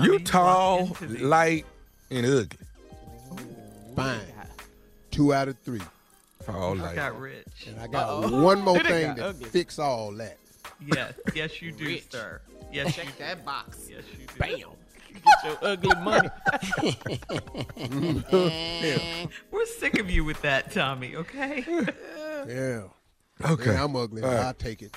you tall, light, and ugly. Fine. Two out of three. Tall, I light. got rich. And I got Uh-oh. one (laughs) more thing to ugly. fix all that. Yes, yes, you do, Rich. sir. Yes, Check you that box. Yes, you do. Bam. Get your ugly money. (laughs) (laughs) We're sick of you with that, Tommy. Okay. Yeah. Okay. Yeah, I'm ugly. All right. I'll take it.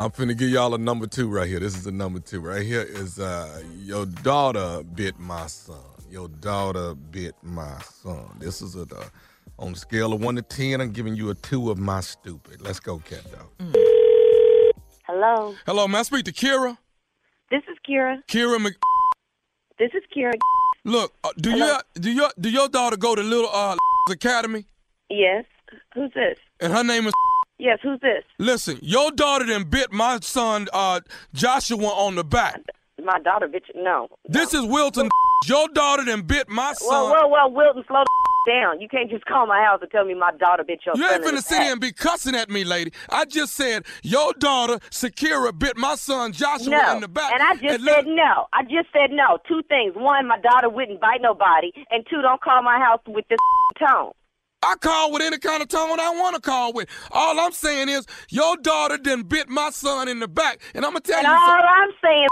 I'm finna give y'all a number two right here. This is the number two right here. Is uh your daughter bit my son? Your daughter bit my son. This is a uh, on a scale of one to ten. I'm giving you a two of my stupid. Let's go, cat dog. Hello, Hello, man. I speak to Kira. this is Kira. Kira Mc. This is Kira. Look, uh, do Hello? your do your do your daughter go to Little uh Academy? Yes. Who's this? And her name is. Yes, who's this? Listen, your daughter then bit my son uh Joshua on the back. My daughter, bitch. No. This is Wilton. Your daughter then bit my son. Well, well, well, Wilton, slow the (laughs) down. You can't just call my house and tell me my daughter bit your You son You ain't in finna the sit here and be cussing at me, lady. I just said your daughter, Sakira, bit my son Joshua No, in the back. and I just And said no. I just said no. Two things. One, my daughter wouldn't bite nobody, and two, don't call my house with this (laughs) tone. I call with any kind of tone I want to call with. All I'm saying is your daughter then bit my son in the back, and I'm gonna tell And you. all something. I'm saying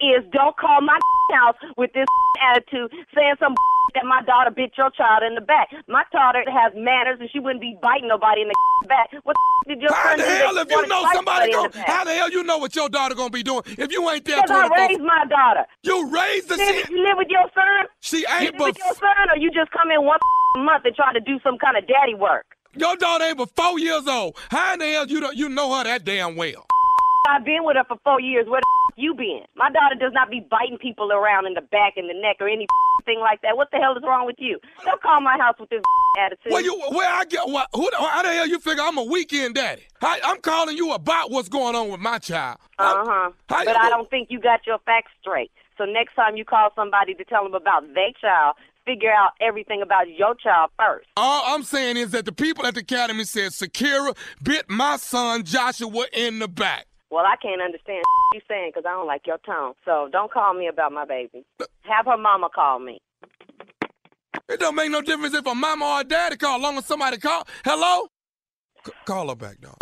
is don't call my (laughs) house with this (laughs) attitude, saying some that my daughter bit your child in the back. My daughter has manners, and she wouldn't be biting nobody in the (laughs) back. What (laughs) did your How son the hell if you know somebody going? the? How the hell you know what your daughter gonna be doing if you ain't there? Because I raised my daughter. You raised the shit. You live with your son? She You ain't live with your son, or you just come in once a (laughs) month and try to do some kind of daddy work? your daughter ain't but four years old. How in the hell you don't you know her that damn well? I've been with her for four years. Where the (laughs) you been? My daughter does not be biting people around in the back and the neck or anything (laughs) like that. What the hell is wrong with you? Don't call my house with this (laughs) attitude. Well, you where I get what? Who? the- How the hell you figure I'm a weekend daddy? I, I'm calling you about what's going on with my child. Uh huh. But you I don't think you got your facts straight. So next time you call somebody to tell them about their child, figure out everything about your child first. All I'm saying is that the people at the academy said Sakira bit my son Joshua in the back. Well, I can't understand (laughs) you saying because I don't like your tone. So don't call me about my baby. Have her mama call me. It don't make no difference if a mama or a daddy call, as long as somebody call. Hello? C- call her back, dog.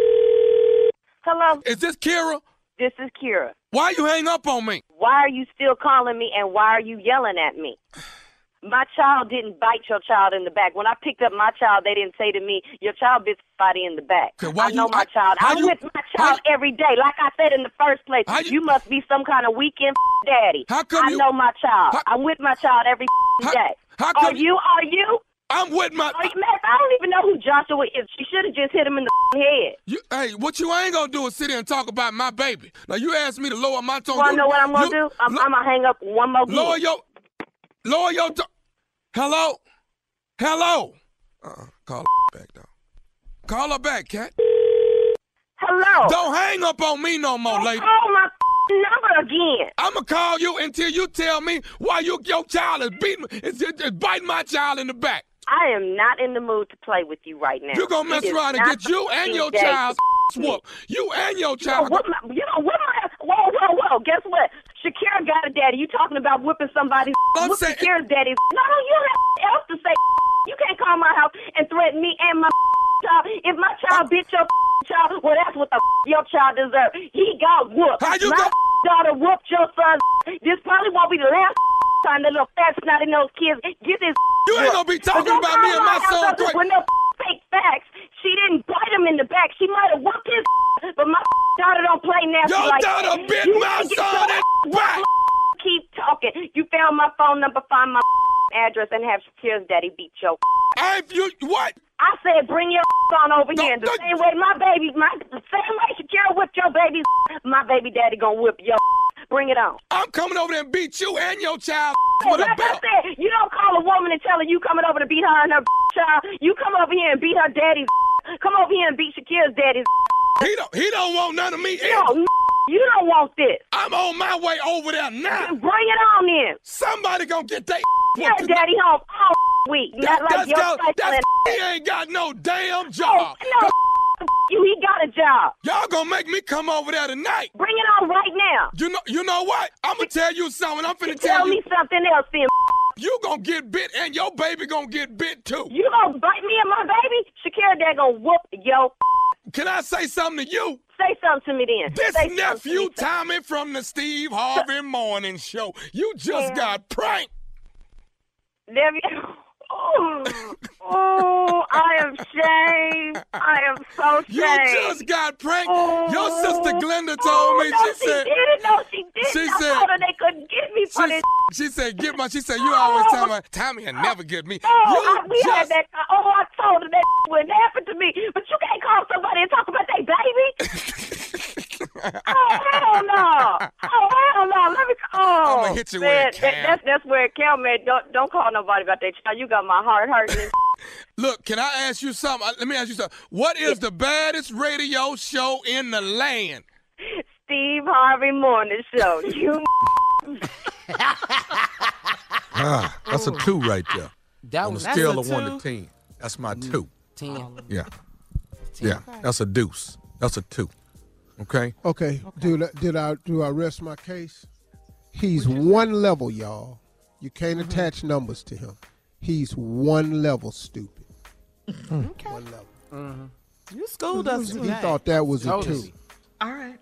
Hello? Is this Kira? This is Kira. Why you hang up on me? Why are you still calling me and why are you yelling at me? My child didn't bite your child in the back. When I picked up my child, they didn't say to me, Your child bit somebody in the back. Okay, why I know you- my how- child. I'm you- with my child every day. Like I said in the first place, you, must be some kind of weekend (laughs) daddy. How come I you- know my child. I'm with my child every (laughs) day. how are come you? Are you? I'm with my. Are you, I don't even know who Joshua is. She should have just hit him in the (laughs) head. You, hey, what you ain't gonna do is sit here and talk about my baby. Now you asked me to lower my tone. You to You- know what I'm going to you- do? I'm, I'm going to hang up one more Lower again. your, lower your. To- Hello, hello. Uh-uh. Call her (laughs) back, though. Call her back, cat. Hello. Don't hang up on me no more, lady. Call my (laughs) number again. I'ma call you until you tell me why you your child is beating, is, is, is biting my child in the back. I am not in the mood to play with you right now. You're gonna mess It is around and get you and your day child (laughs) whooped. You and your You know child. My, you know what? My, whoa, whoa, whoa! Guess what? Shakira got a daddy. You talking about whipping somebody's? I'm Whoop saying- Shakira's daddy. No, you don't have else to say. You can't call my house and threaten me and my child. If my child bit your child, well, that's what the your child deserves. He got whooped. How you my daughter whooped your son. This probably won't be the last time the little fat snotty nose kids get this. You ain't gonna be talking about me and my son With no fake facts. She didn't bite him in the back. She might have whooped his, (laughs) but my (laughs) daughter don't play nasty Your like daughter that. bit You my need to get son in (laughs) back. Keep talking. You found my phone number, find my address, and have Shakira's daddy beat your. If you what? I said, bring your on over here. The same way my baby, my the same way Shakira whipped your baby, my baby daddy gonna whip your. Bring it on. I'm coming over there and beat you and your child Hey, with a like I said, you don't call a woman and tell her you coming over to beat her and her child. You come over here and beat her daddy's. Come over here and beat Shakira's daddy's. He don't. He don't want none of me. No, You don't want this. I'm on my way over there now. Bring it on in. Somebody gonna get that. Your daddy home all week. Not like your go- cycle that's and- he ain't got no damn oh, job. No, you, he got a job. Y'all gonna make me come over there tonight. Bring it on right now. You know, you know what? I'm gonna tell you something. I'm finna Tell tell you. me something else then. You gonna get bit, and your baby gonna get bit too. You gonna bite me and my baby? Shakira dad gonna whoop yo. Can I say something to you? Say something to me then. This Say nephew. Tommy from the Steve Harvey Morning Show. You just Yeah. got pranked. Nephew. Oh, oh, I am shamed. I am so shamed. You just got pranked. Oh. Your sister Glenda told Oh, me. no, she she said. didn't. No, she didn't. She I said- told her they couldn't get me for She, this. she said, "Get my." She said, "You always tell me Tommy will never get me." Oh, you I, we had just that. Oh, I told her that (laughs) wouldn't happen to me. But you can't call somebody and talk about their baby. (laughs) (laughs) oh hell no! Oh hell no! Let me. Oh, I'ma hit you where man, it that- that's that's where it count, man. Don't don't call nobody about that child. You got my heart hurting. (laughs) Look, can I ask you something? Let me ask you something. What is the baddest radio show in the land? Steve Harvey Morning Show. (laughs) You. Ah, that's a two right there. That On a was- scale that's of a one to ten, that's my two. Ten. Yeah, yeah, that's a deuce. That's a two. Okay. Okay, did I, did I do I rest my case? He's one level, y'all. You can't Mm-hmm. attach numbers to him. He's one level stupid. Okay. One level. Mm-hmm. You schooled us He today. thought that was a Totally. two. All right.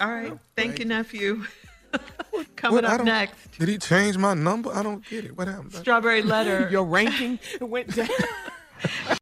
All right. Thank you, nephew. (laughs) Coming What? Up next, Did he change my number? I don't get it. What happened? strawberry letter. (laughs) Your ranking went down. (laughs)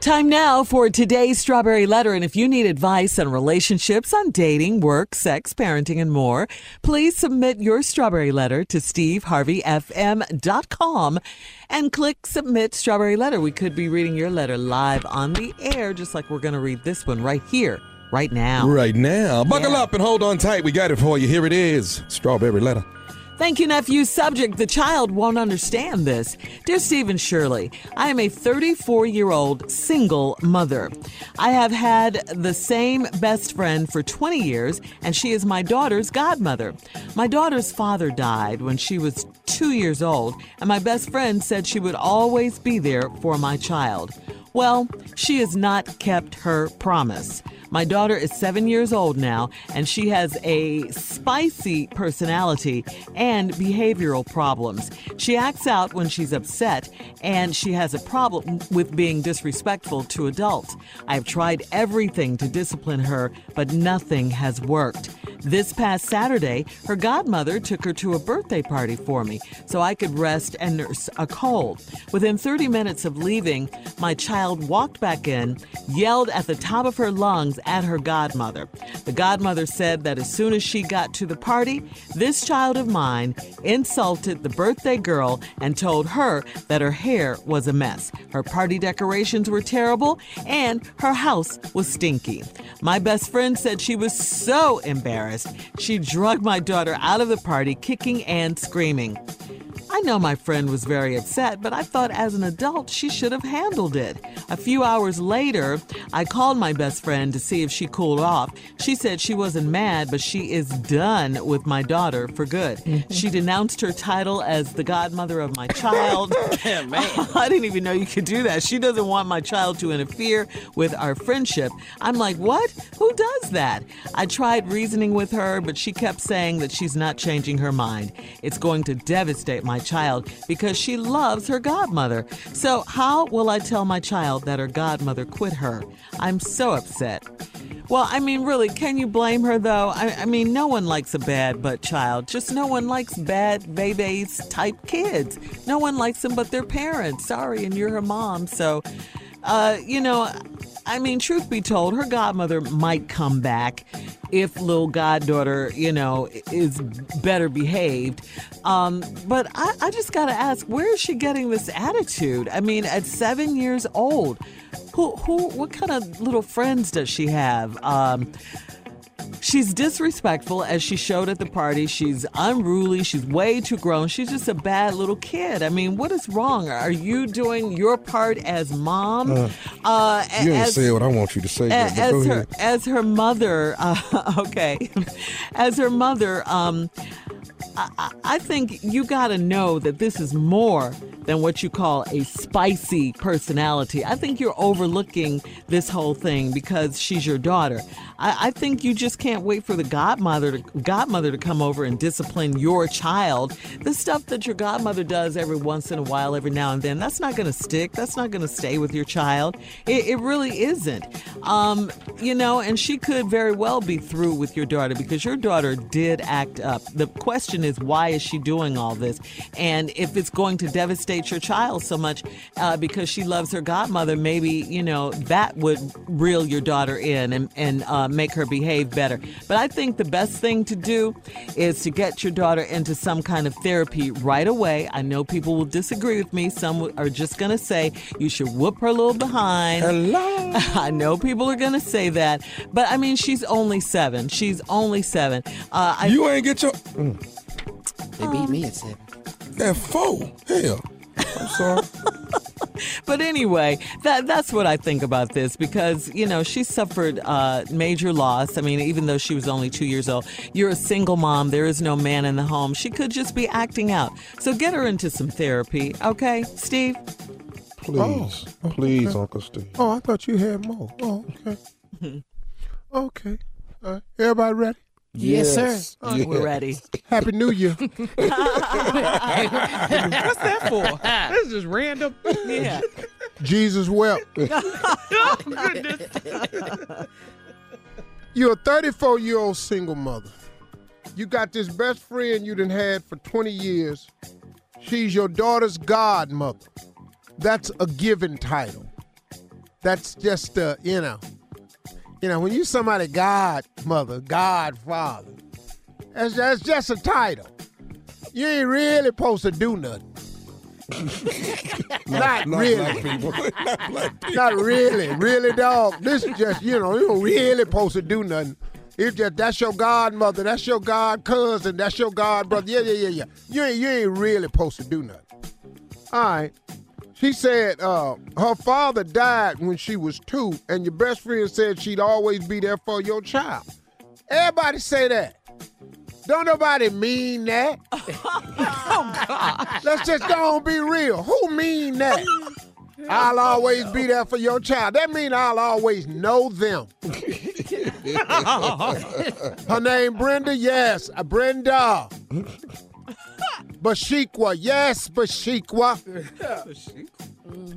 Time now for today's Strawberry Letter. And if you need advice on relationships, on dating, work, sex, parenting, and more, please submit your Strawberry Letter to steveharveyfm.com and click Submit Strawberry Letter. We could be reading your letter live on the air, just like we're going to read this one right here, right now. Right now. Buckle Yeah. up and hold on tight. We got it for you. Here it is Strawberry Letter. Thank you, nephew. Subject The child won't understand this. Dear Stephen Shirley, I am a 34 year old single mother. I have had the same best friend for 20 years, and she is my daughter's godmother. My daughter's father died when she was two years old, and my best friend said she would always be there for my child. Well, she has not kept her promise. My daughter is seven years old now, and she has a spicy personality and behavioral problems. She acts out when she's upset, and she has a problem with being disrespectful to adults. I have tried everything to discipline her, but nothing has worked. This past Saturday, her godmother took her to a birthday party for me so I could rest and nurse a cold. Within 30 minutes of leaving, my child walked back in, yelled at the top of her lungs at her godmother. The godmother said that as soon as she got to the party, this child of mine insulted the birthday girl and told her that her hair was a mess. Her party decorations were terrible and her house was stinky. My best friend said she was so embarrassed, she drugged my daughter out of the party, kicking and screaming. I know my friend was very upset, but I thought as an adult she should have handled it. A few hours later, I called my best friend to see if she cooled off. She said she wasn't mad, but she is done with my daughter for good. (laughs) She denounced her title as the godmother of my (laughs) child. Man. (laughs) I didn't even know you could do that. She doesn't want my child to interfere with our friendship. I'm like, what? Who does that? I tried reasoning with her, but she kept saying that she's not changing her mind. It's going to devastate my child because she loves her godmother. So, how will I tell my child that her godmother quit her? I'm so upset. Well, I mean, really, can you blame her though? I, I mean, no one likes a bad butt child. Just no one likes bad babies type kids. No one likes them but their parents. Sorry, and you're her mom. So, uh, you know, I mean, truth be told, her godmother might come back if little goddaughter, you know, is better behaved. Um, but I, I just got to ask, where is she getting this attitude? I mean, at seven years old, who, who, what kind of little friends does she have? Um, She's disrespectful as she showed at the party. She's unruly. She's way too grown. She's just a bad little kid. I mean, what is wrong? Are you doing your part as mom? Uh, Uh, you ain't as- said what I want you to say. a- yet, but as her as her mother uh, (laughs) okay as her mother um I, I- I think you got to know that this is more than what you call a spicy personality. I think you're overlooking this whole thing because she's your daughter. I, I think you just can't wait for the godmother to, godmother to come over and discipline your child. The stuff that your godmother does every once in a while, every now and then, that's not going to stick. That's not going to stay with your child. It, it really isn't. Um, you know, and she could very well be through with your daughter because your daughter did act up. The question is, why is she doing all this? And if it's going to devastate your child so much uh, because she loves her godmother, maybe, you know, that would reel your daughter in and, and uh, make her behave better. But I think the best thing to do is to get your daughter into some kind of therapy right away. I know people will disagree with me. Some are just going to say you should whoop her little behind. Hello. (laughs) I know people are going to say that. But I mean, she's only seven. She's only seven. Uh, I, you ain't get your. They beat me at seven. At four. Hell. I'm sorry. (laughs) But anyway, that that's what I think about this because you know she suffered uh, major loss. I mean, even though she was only two years old, you're a single mom. There is no man in the home. She could just be acting out. So get her into some therapy, okay, Steve? Please. Please, Uncle Steve. Oh, I thought you had more. Oh, okay. (laughs) okay. All right. Everybody ready? Yes, sir. All right. We're ready. (laughs) Happy New Year. (laughs) What's that for? That's just random. Yeah. (laughs) Jesus wept. oh, goodness. You're a 34 year old single mother. You got this best friend you done had for 20 years. She's your daughter's godmother. That's a given title. That's just uh, you know, you know when you somebody godmother, godfather. That's that's just a title. You ain't really supposed to do nothing. (laughs) Not, not really. black people. (laughs) Not people. Not really, really, dog. This is just, you know, you don't really supposed to do nothing. It's just that's your godmother, that's your god cousin, that's your god brother. Yeah, yeah, yeah, yeah. You ain't you ain't really supposed to do nothing. All right. She said uh, her father died when she was two, and your best friend said she'd always be there for your child. Everybody say that. Don't nobody mean that. (laughs) oh God. Let's just don't be real. Who mean that? I'll always be there for your child. That mean I'll always know them. (laughs) Her name Brenda, yes, uh, Brenda. (laughs) Bashikwa, yes, Bashikwa.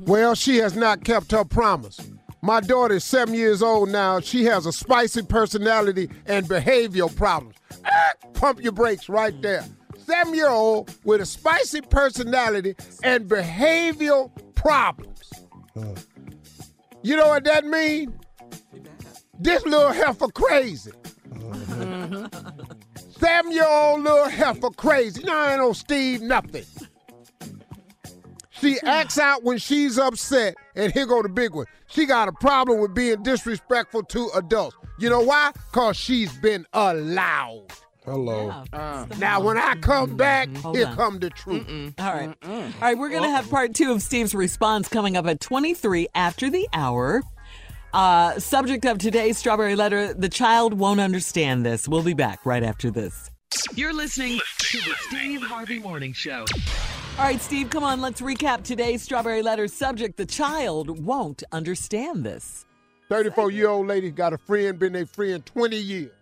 Well, she has not kept her promise. My daughter is seven years old now. She has a spicy personality and behavioral problems. Ah, pump your brakes right there. Seven year old with a spicy personality and behavioral problems. You know what that means? This little heifer crazy. Seven year old little heifer crazy. No, ain't no Steve nothing. She acts out when she's upset, and here go the big one. She got a problem with being disrespectful to adults. You know why? Cause she's been allowed. Hello. Uh. Now when I come mm-hmm. back, Hold here on. come the truth. All right. All right, we're going to have part two of Steve's response coming up at 23 after the hour. Uh, subject of today's Strawberry Letter The child won't understand this. We'll be back right after this. You're listening to the Steve Harvey Morning Show. All right, Steve, come on. Let's recap today's Strawberry Letter subject. The child won't understand this. 34 year old lady got a friend, been their friend 20 years.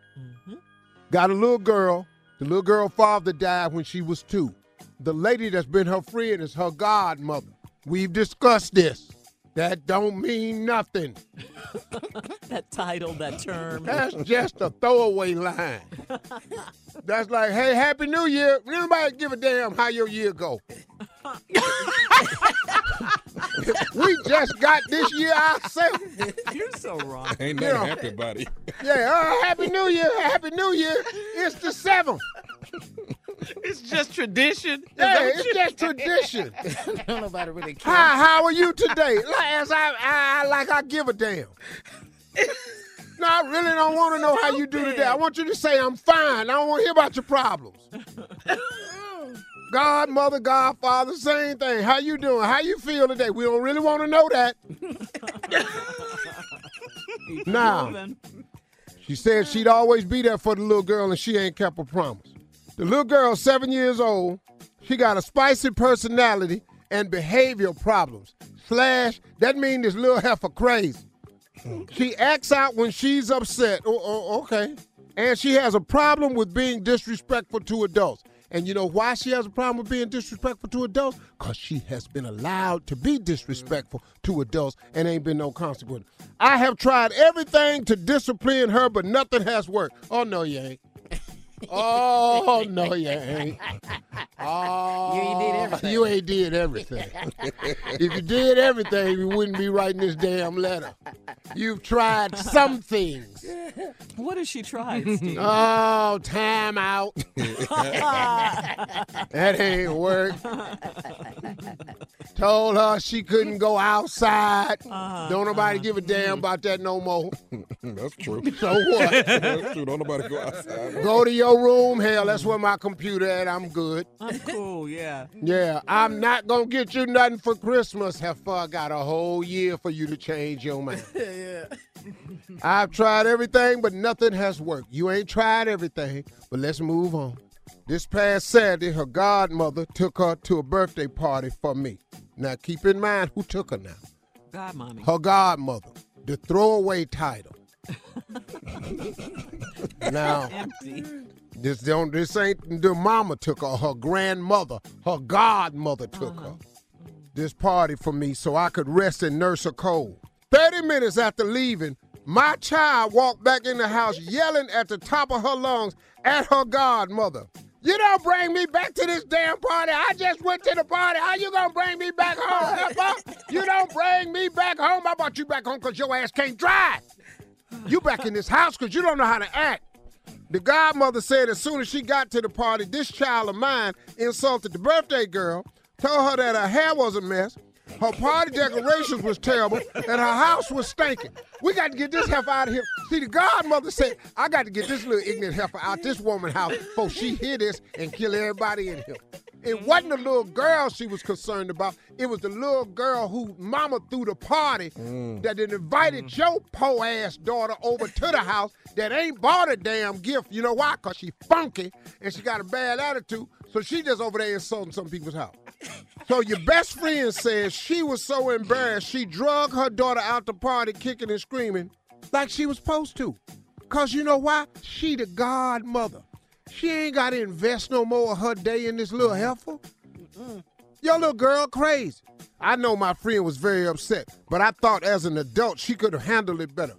Got a little girl. The little girl father died when she was two. The lady that's been her friend is her godmother. We've discussed this. That don't mean nothing. (laughs) That title, that term. That's just a throwaway line. That's like, hey, Happy New Year. Nobody give a damn how your year go. we just got this year ourselves. You're so wrong. Ain't You know. happy about it. Yeah, uh, Happy New Year, Happy New Year. It's the seventh. It's just tradition. Is Yeah, that it's just tradition. (laughs) Don't nobody really care. Hi, how are you today? Like, as I, I, like I give a damn. No, I really don't want to know how you do today. I want you to say I'm fine. I don't want to hear about your problems. (laughs) Godmother, Godfather, same thing. How you doing? How you feel today? We don't really want to know that. (laughs) now, she said she'd always be there for the little girl, and she ain't kept her promise. The little girl, seven years old, she got a spicy personality and behavioral problems. Slash, that means this little heifer crazy. She acts out when she's upset. Oh, oh, okay. And she has a problem with being disrespectful to adults. And you know why she has a problem with being disrespectful to adults? Because she has been allowed to be disrespectful to adults and ain't been no consequence. I have tried everything to discipline her, but nothing has worked. Oh, no, you ain't. Oh, no, you ain't. (laughs) Oh, You ain't did everything. You ain't did everything. (laughs) if you did everything, you wouldn't be writing this damn letter. You've tried some things. (laughs) What has she tried, Steve? Oh, time out. that ain't work. Told her she couldn't go outside. Uh-huh, Don't nobody uh-huh. give a damn mm-hmm. about that no more. That's true. So what? That's true. Don't nobody go outside. Go to your room. Hell, that's where my computer at. I'm good. I'm cool, yeah. Yeah, I'm not gonna get you nothing for Christmas. Heifer, I got a whole year for you to change your mind. (laughs) yeah. I've tried everything, but nothing has worked. You ain't tried everything, but let's move on. This past Saturday, her godmother took her to a birthday party for me. Now, keep in mind who took her now. God, mommy. Her godmother, the throwaway title. (laughs) now, Empty. This don't this ain't the mama took her, her grandmother, her godmother took her. Uh-huh. This party for me so I could rest and nurse a cold. 30 minutes after leaving, my child walked back in the house yelling at the top of her lungs at her godmother. You don't bring me back to this damn party. I just went to the party. How you gonna bring me back home, Pepper? You don't bring me back home. I brought you back home because your ass can't drive. You back in this house because you don't know how to act. The godmother said as soon as she got to the party, this child of mine insulted the birthday girl, told her that her hair was a mess, her party decorations was terrible, and her house was stinking. We got to get this heifer out of here. See, the godmother said, I got to get this little ignorant heifer out this woman's house before she hear this and kill everybody in here. It wasn't the little girl she was concerned about. It was the little girl who mama threw the party mm. that had invited mm. your po ass daughter over to the house that ain't bought a damn gift. You know why? Because she funky and she got a bad attitude. So she just over there insulting some people's house. So your best friend says she was so embarrassed she drug her daughter out the party kicking and screaming like she was supposed to. Cause you know why? She the godmother. She ain't got to invest no more of her day in this little heifer. Your little girl crazy. I know my friend was very upset, but I thought as an adult she could have handled it better.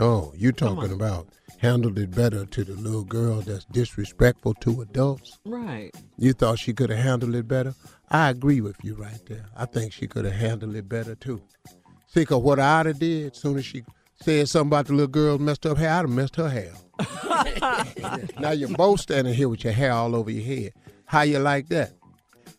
Oh, you talking about handled it better to the little girl that's disrespectful to adults? Right. You thought she could have handled it better? I agree with you right there. I think she could have handled it better too. Think of what I'd have did as soon as she said something about the little girl messed up hair, I'd have messed her hair. (laughs) now you're both standing here with your hair all over your head. How you like that?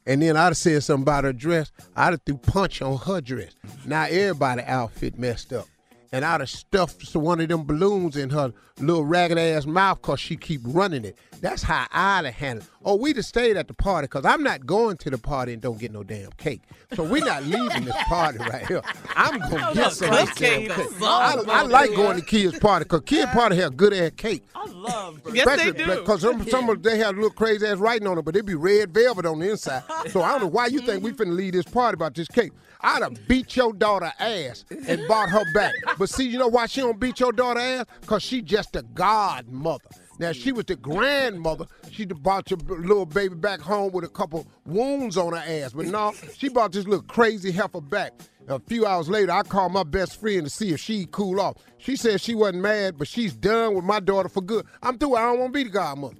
And then I'd have said something about her dress. I'd have threw punch on her dress. Now everybody outfit messed up. And I'd have stuffed one of them balloons in her little ragged ass mouth because she keep running it. That's how I'd have handled it. Oh, we'd have stayed at the party because I'm not going to the party and don't get no damn cake. So we're not (laughs) leaving this party right here. I'm going to get some damn cake. I, I like going to kids' party because kid party have good ass cake. I love (laughs) Yes, they do. Because some, (laughs) some of they have little crazy ass writing on it, but it be red velvet on the inside. So I don't know why you think we finna leave this party about this cake. I'd have beat your daughter ass and bought her back. But see, you know why she don't beat your daughter ass? Because she just a godmother. Now, she was the grandmother, have brought your little baby back home with a couple wounds on her ass. But no, she brought this little crazy heifer back. A few hours later, I called my best friend to see if she'd cool off. She said she wasn't mad, but she's done with my daughter for good. I'm through. I don't want to be the godmother.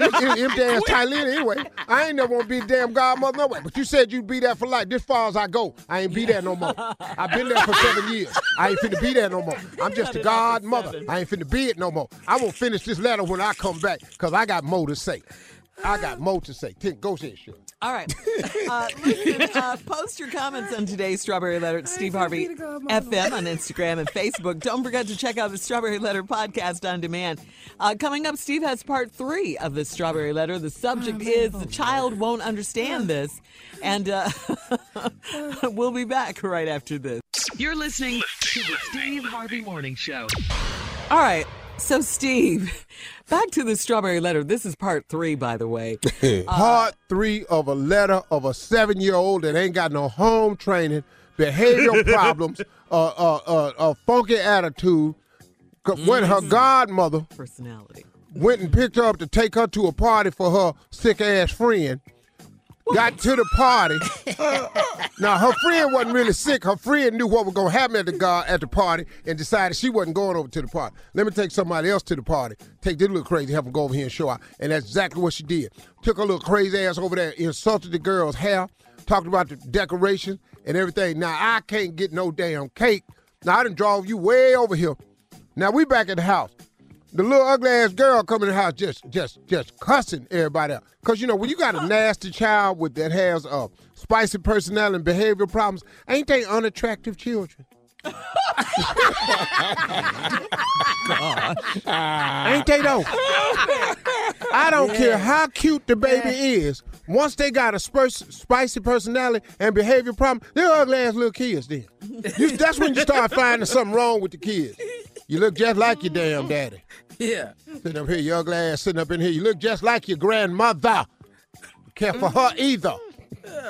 Empty ass Thailand anyway. I ain't never gonna be a damn godmother no way. But you said you'd be there for life. This far as I go, I ain't be there no more. I've been there for seven years. I ain't finna be there no more. I'm just a godmother. I ain't finna be it no more. I will finish this letter when I come back because I got more to say. I got more to say. Go ahead, Shirley. All right. Uh, listen, uh, post your comments on today's Strawberry Letter at Steve Harvey FM on Instagram and Facebook. Don't forget to check out the Strawberry Letter podcast on demand. Uh, coming up, Steve has part three of the Strawberry Letter. The subject is The Child Won't Understand This. And uh, (laughs) we'll be back right after this. You're listening to the Steve Harvey Morning Show. All right. So, Steve, back to the Strawberry Letter. This is part three, by the way. (laughs) Part three of a letter of a seven year old that ain't got no home training, behavioral (laughs) problems, uh, uh, uh, a funky attitude. 'Cause When her godmother personality went and picked her up to take her to a party for her sick ass friend, got to the party. (laughs) now her friend wasn't really sick. Her friend knew what was gonna happen at the at the party and decided she wasn't going over to the party. Let me take somebody else to the party. Take this little crazy help and go over here and show out. And that's exactly what she did. Took her little crazy ass over there, insulted the girl's hair, talked about the decoration and everything. Now I can't get no damn cake. Now I done drove you way over here. Now we back at the house. The little ugly ass girl coming in the house just just just cussing everybody out. Cause you know when you got a nasty child with that has uh spicy personality and behavioral problems, ain't they unattractive children? (laughs) Ain't they though? I don't care how cute the baby is. Once they got a spurs- spicy personality and behavior problem, they're ugly ass little kids. Then You- that's when you start finding something wrong with the kids. You look just like your damn daddy. Yeah. Sitting up here, your ugly ass sitting up in here. You look just like your grandmother. Care for her either.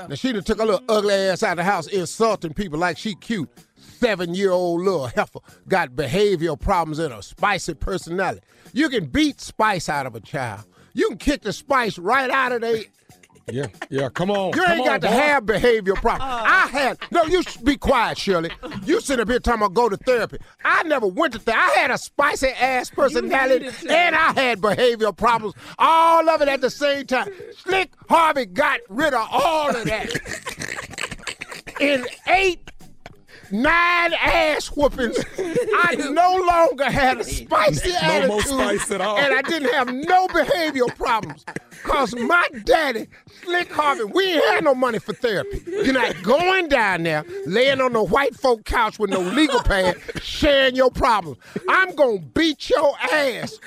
Now she done took a little ugly ass out of the house insulting people like she cute. Seven year old little heifer got behavioral problems and a spicy personality. You can beat spice out of a child. You can kick the spice right out of they. Yeah, yeah, come on. You come ain't on, got to boy. have behavioral problems. I had no. You should be quiet, Shirley. You sit up here talking about go to therapy. I never went to therapy. I had a spicy ass personality, and I had behavioral problems. All of it at the same time. Slick Harvey got rid of all of that in eight. Nine ass whoopings. I no longer had a spicy No attitude, more spice at all. and I didn't have no behavioral problems. Cause my daddy, Slick Harvey, we ain't had no money for therapy. You're not going down there, laying on the white folk couch with no legal pad, sharing your problems. I'm gonna beat your ass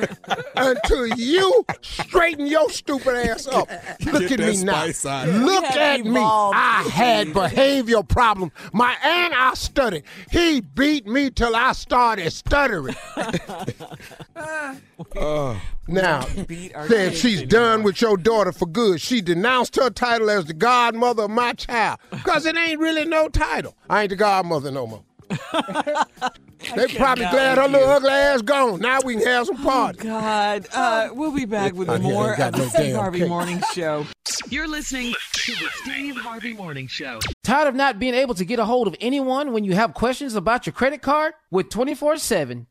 until you straighten your stupid ass up. Look Get at me now. spice out of it. Look You have at me. I had behavioral problems. My and I stuttered. He beat me till I started stuttering. Uh, Now, (laughs) Beat our saying kids she's anymore. done with your daughter for good. She denounced her title as the godmother of my child. Because it ain't really no title. I ain't the godmother no more. (laughs) They probably glad her little ugly ass gone. Now we can have some party. God, uh, we'll be back with I more got of the no Steve Harvey cake. Morning Show. (laughs) You're listening to the Steve Harvey Morning Show. Tired of not being able to get a hold of anyone when you have questions about your credit card? With 24 7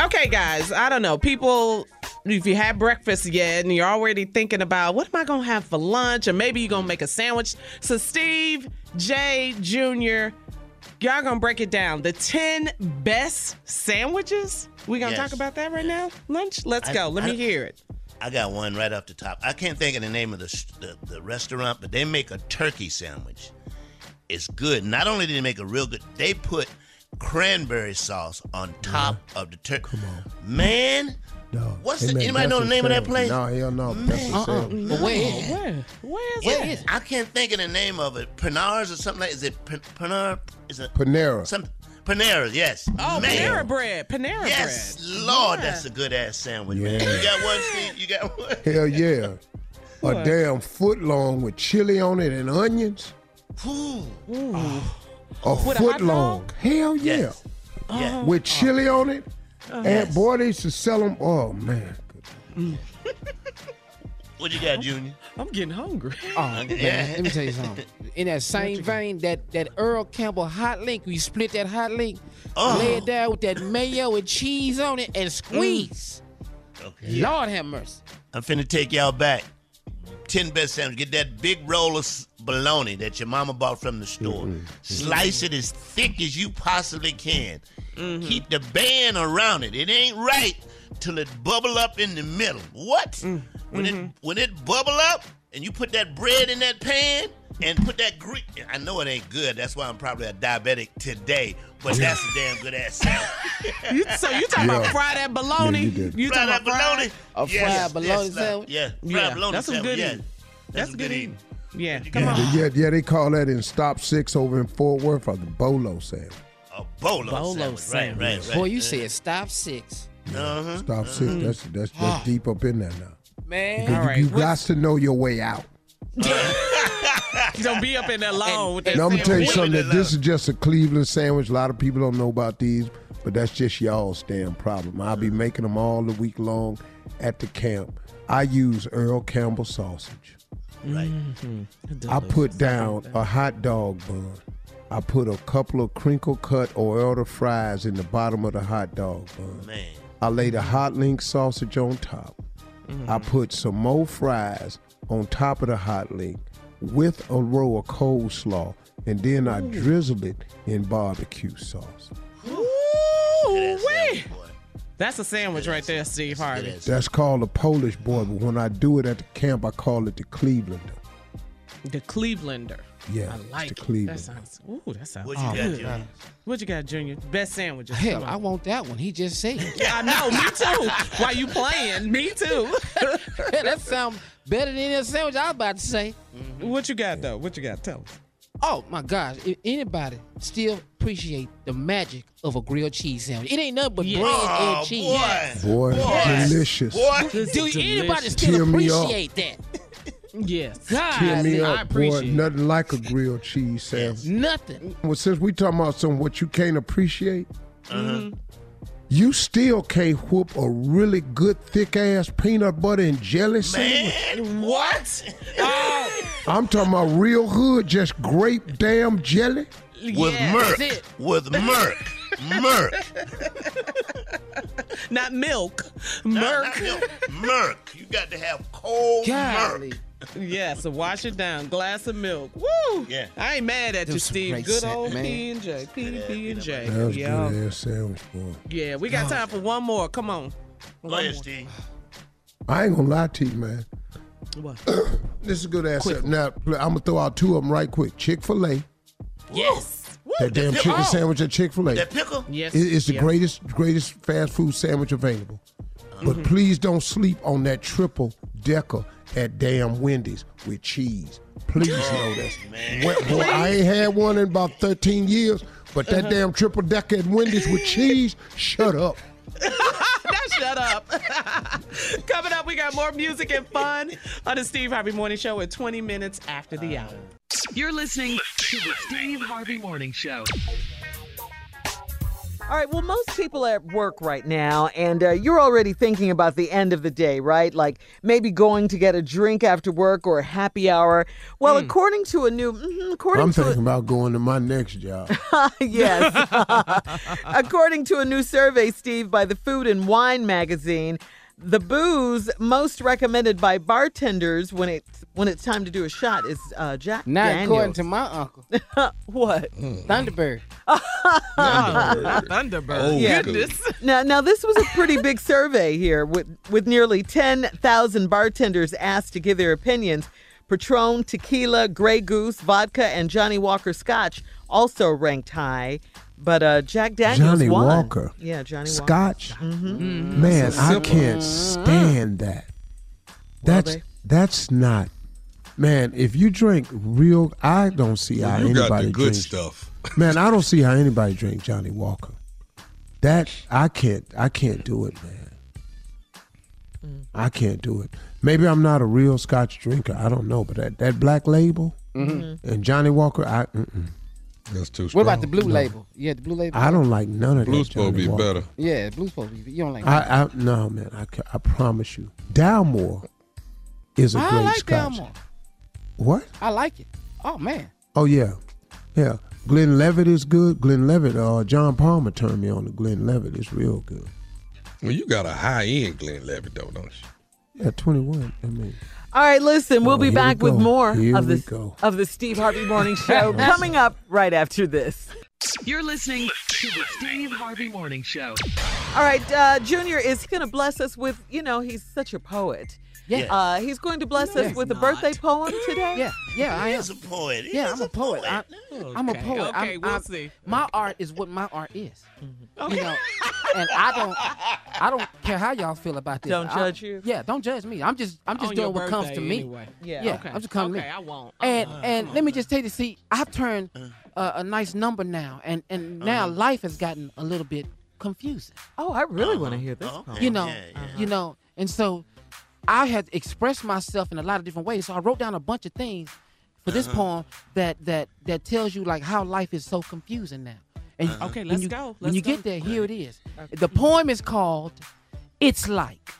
Okay, guys, I don't know. People, if you had breakfast yet and you're already thinking about what am I going to have for lunch, or maybe you're going to make a sandwich. So, Steve, Jay, Jr., y'all going to break it down. The 10 best sandwiches? we going to Yes. talk about that right now? Lunch? Let's I- go. Let I- me hear it. I got one right off the top. I can't think of the name of the, the the restaurant, but they make a turkey sandwich. It's good. Not only do they make a real good, they put cranberry sauce on top of the turkey. Come on, man. No. What's Hey, the, anybody know the a name of that place? No, hell no. Man. sandwich. Uh-uh. But where is it? Where? Where is Yeah, it? I can't think of the name of it. Panars or something like. Is it Pan- Panar? Is it Panera. Some Panera? Yes. Oh, Man. Panera bread. Panera Yes, bread. Lord, Yeah. that's a good ass sandwich, man. You got one, Steve? You got one? (laughs) Hell yeah. A damn foot long with chili on it and onions. Ooh. A With a hot foot long. Hell yeah. Yes. Yeah. Oh. With chili on it. Oh, and boy, they used to sell them. Oh, man. Mm. (laughs) What you got, Junior? I'm getting hungry. (laughs) Oh, man, Yeah. let me tell you something. In that same vein, that, that Earl Campbell hot link, we split that hot link, Oh. lay it down with that mayo and cheese on it, and mm. squeeze. Okay. Lord have mercy. I'm finna take y'all back. Ten best sandwich. Get that big roll of s- bologna that your mama bought from the store. Mm-hmm. Slice it as thick as you possibly can. Mm-hmm. Keep the band around it. It ain't right till it bubble up in the middle. What? Mm-hmm. When it when it bubble up and you put that bread in that pan and put that grease. I know it ain't good. That's why I'm probably a diabetic today. But that's a damn good ass sandwich. (laughs) You, so you talking about Yeah. fry that bologna? Yeah, you you Fry talking that about fried? bologna? A fried bologna yes, sandwich? Yeah, fried Yeah, bologna that's some sandwich, good yeah. eating. That's, That's some good good eating. eating. Yeah, come got? on. Yeah, yeah, they call that in Stop Six over in Fort Worth or the Bolo sandwich. A bolo, Bolo sandwich. sandwich. Right, right, right. Boy, you said stop six. Uh-huh. Stop Six. Uh-huh. That's that's that's ah. deep up in there now. Man. Because All you, you got to know your way out. Uh-huh. Don't be up in there alone with that Now, I'm gonna tell you something. That this is just a Cleveland sandwich. A lot of people don't know about these, but that's just y'all's damn problem. I'll be uh-huh. making them all the week long at the camp. I use Earl Campbell sausage. Right. I put down a hot dog bun. I put a couple of crinkle cut Ore-Ida fries in the bottom of the hot dog bun. Man. I lay the hot link sausage on top. I put some more fries on top of the hot link with a row of coleslaw, and then I drizzle it in barbecue sauce. Ooh, wee. That's a sandwich right there, Steve Harvey. That's called a Polish boy, but when I do it at the camp, I call it the Clevelander. The Clevelander. Yeah, I like the it. Cleveland. That sounds. Ooh, that sounds. What you got, good. Junior? What you got, Junior? Best sandwiches. Hell, I want that one. He just said. Yeah, I know. Me too. Why you playing, me too. (laughs) that sounds better than any sandwich I was about to say. what you got though? What you got? Tell us. Oh my gosh! If anybody still appreciate the magic of a grilled cheese sandwich, it ain't nothing but bread Oh, and cheese. Boy, delicious. Boy, Do anybody still Tear appreciate that? Yes. God, Tear me I up, boy. appreciate it. Nothing like a grilled cheese sandwich. Nothing. Well, since we talking about some what you can't appreciate, Mm-hmm. You still can't whoop a really good thick ass peanut butter and jelly sandwich. Man, what? (laughs) I'm talking about real hood, just grape damn jelly. With Yes, Merc. that's it. With Merc. Merc. (laughs) Not milk. Not- Merc. not milk. Merc. You got to have cold Golly. Merc. Yeah, so wash it down. Glass of milk. Woo! Yeah. I ain't mad at you, Steve. great Good scent, old man. P and J. P P and J. That was Yeah. good ass sandwich, boy. Yeah, we got time for one more. Come on. Go ahead, Steve. I ain't gonna lie to you, man. What? (clears throat) This is a good ass. sandwich. Now I'm gonna throw out two of them right quick. Chick Fil A, Yes. that damn pickle- chicken oh. sandwich at Chick Fil A. That pickle? Yes. It- It's the Yeah. greatest, greatest fast food sandwich available. But Mm-hmm. please don't sleep on that triple decker at damn Wendy's with cheese. Please know that. What- boy, I ain't had one in about 13 years, but that Uh-huh. damn triple decker at Wendy's with cheese, shut up. (laughs) now shut up. (laughs) Coming up, we got more music and fun on the Steve Harvey Morning Show at 20 minutes after the hour. You're listening to the Steve Harvey Morning Show. All right, well, most people are at work right now, and uh, you're already thinking about the end of the day, right? Like maybe going to get a drink after work or a happy hour. Well, according to a new, mhm, according I'm to thinking about going to my next job. (laughs) yes. (laughs) According to a new survey, Steve, by the Food and Wine magazine, the booze most recommended by bartenders when it's when it's time to do a shot is uh, Jack Not Daniels. according to my uncle, (laughs) what? Thunderbird. (laughs) Not Thunderbird. Oh, Yeah. Goodness. Now, now this was a pretty big survey here with with nearly ten thousand bartenders asked to give their opinions. Patron, tequila, Grey Goose, vodka, and Johnnie Walker Scotch also ranked high, but uh, Jack Daniels Johnny won. Walker. Yeah, Johnnie Walker. Scotch? Mm-hmm. Man, I can't stand that. That's they- that's not. Man, if you drink real, I don't see how You got anybody the good drinks- stuff. Man, I don't (laughs) see how anybody drink Johnnie Walker. That I can't. I can't do it, man. I can't do it. Maybe I'm not a real Scotch drinker. I don't know, but that, that Black Label Mm-hmm. and Johnnie Walker, I mm-mm. That's too What about the blue No. label? Yeah, the blue label. I don't like none of Blue's that. supposed to be Walker. better. Yeah, blue's supposed to be. You don't like. I, I no man. I, ca- I promise you, Dalmore is a I great like Scotch. Dalmore. What? I like it. Oh man. Oh yeah, yeah. Glenlivet is good. Glenlivet. Uh, John Palmer turned me on to Glenlivet. It's real good. Well, you got a high end Glenlivet though, don't you? Yeah, twenty one. I mean, All right, listen, we'll Oh, be here we back with more Here of the of the Steve Harvey Morning (laughs) Show coming up right after this. You're listening to the Steve Harvey Morning Show. All right, uh, Junior is going to bless us with, you know, he's such a poet. Yeah. Uh, he's going to bless No, us he's with a birthday poem today. Yeah, yeah, I He am. is a poet. He Yeah, is I'm a poet. I, I'm a Okay, poet. okay, I'm, we'll I'm- see. My art is what my art is. You know, and I don't, I don't care how y'all feel about this. Don't I- judge you? Yeah, don't judge me. I'm just, I'm just On doing what comes to birthday me. anyway. Yeah. Yeah, Okay. I'm just coming Okay, to I won't. And and let me just tell you, see, I've turned uh, a nice number now, and and now life has gotten a little bit confusing. Oh, I really want to hear this Uh-huh. poem. You know, Yeah, yeah. you know, and so I had expressed myself in a lot of different ways. So I wrote down a bunch of things for this poem that that that tells you like how life is so confusing now. And Okay, let's you- go. when Let's you go. get there, here it is. The poem is called "It's Like."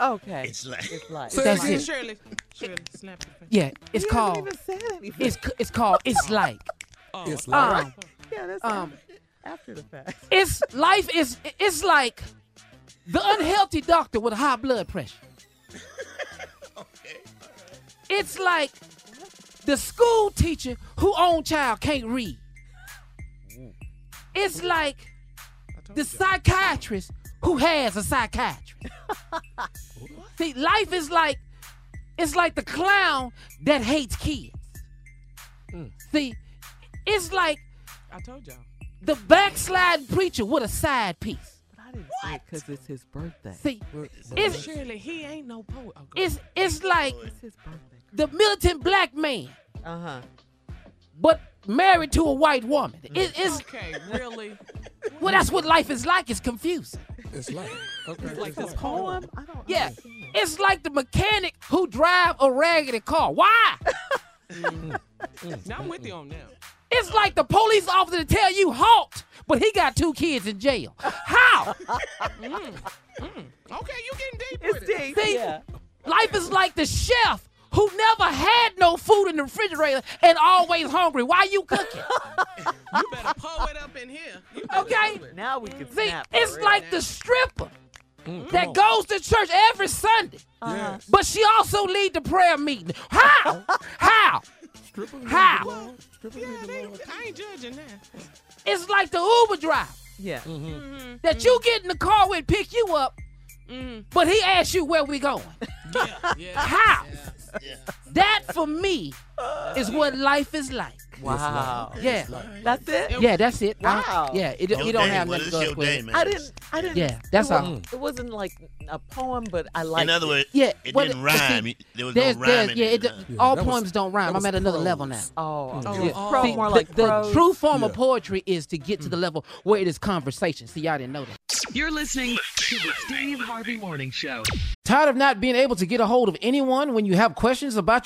Okay. It's like It's like. Say That's Shirley, it. Shirley, Shirley, snap your. Yeah, it's He called. even said. It's it's called "It's Like." Oh, It's Um, yeah, that's um, after the fact. it's life is it's like the unhealthy doctor with high blood pressure. It's like the school teacher who own child can't read. It's like the psychiatrist who has a psychiatrist. (laughs) See, life is like it's like the clown that hates kids. Mm. See, it's like I told y'all. the backsliding preacher with a side piece. I didn't say it because it's his birthday. See, it's Shirley, he ain't no poet. Oh, it's it's like It's his birthday. The militant black man Uh huh. but married to a white woman. It, it's Okay, really? (laughs) well, that's what life is like. It's confusing. It's like (laughs) okay. Like this poem? I don't Yeah, it's like the mechanic who drive a raggedy car. Why? (laughs) Now I'm with you on that. It's like the police officer to tell you halt, but he got two kids in jail. How? Mm, Okay, you getting deep It's with it. deep. See, Yeah. life is like the chef who never had no food in the refrigerator and always hungry. Why you cooking? (laughs) You better pull it up in here. Okay? Now we can See, snap. it's for real. like the stripper Mm, that goes to church every Sunday, Uh-huh. but she also lead the prayer meeting. How? (laughs) How? Stripper How? Yeah, I ain't judging that. It's like the Uber driver Yeah. Mm-hmm. that you get in the car with, pick you up, but he asks you where we going. Yeah, yeah. How? yeah. (laughs) That for me is what life is like. Wow. Yeah, That's it? yeah, that's it. I- Wow. yeah, it, Your you don't day, have well, nothing it's to your go with day, it. man. I didn't. I didn't. Yeah, that's it all. wasn't, It wasn't like a poem, but I like. In other words, Yeah, it well, didn't but see, rhyme. There was no there's, rhyme. yeah, in it, it. all that was- poems don't rhyme. that I'm was at another level prose. now. Oh, Oh, yeah. oh. Pro, See, more the, like the prose. true form of Yeah. poetry is to get to the mm. level where it is conversation. See, y'all didn't know that. You're listening to the Steve Harvey Morning Show. Tired of not being able to get a hold of anyone when you have questions about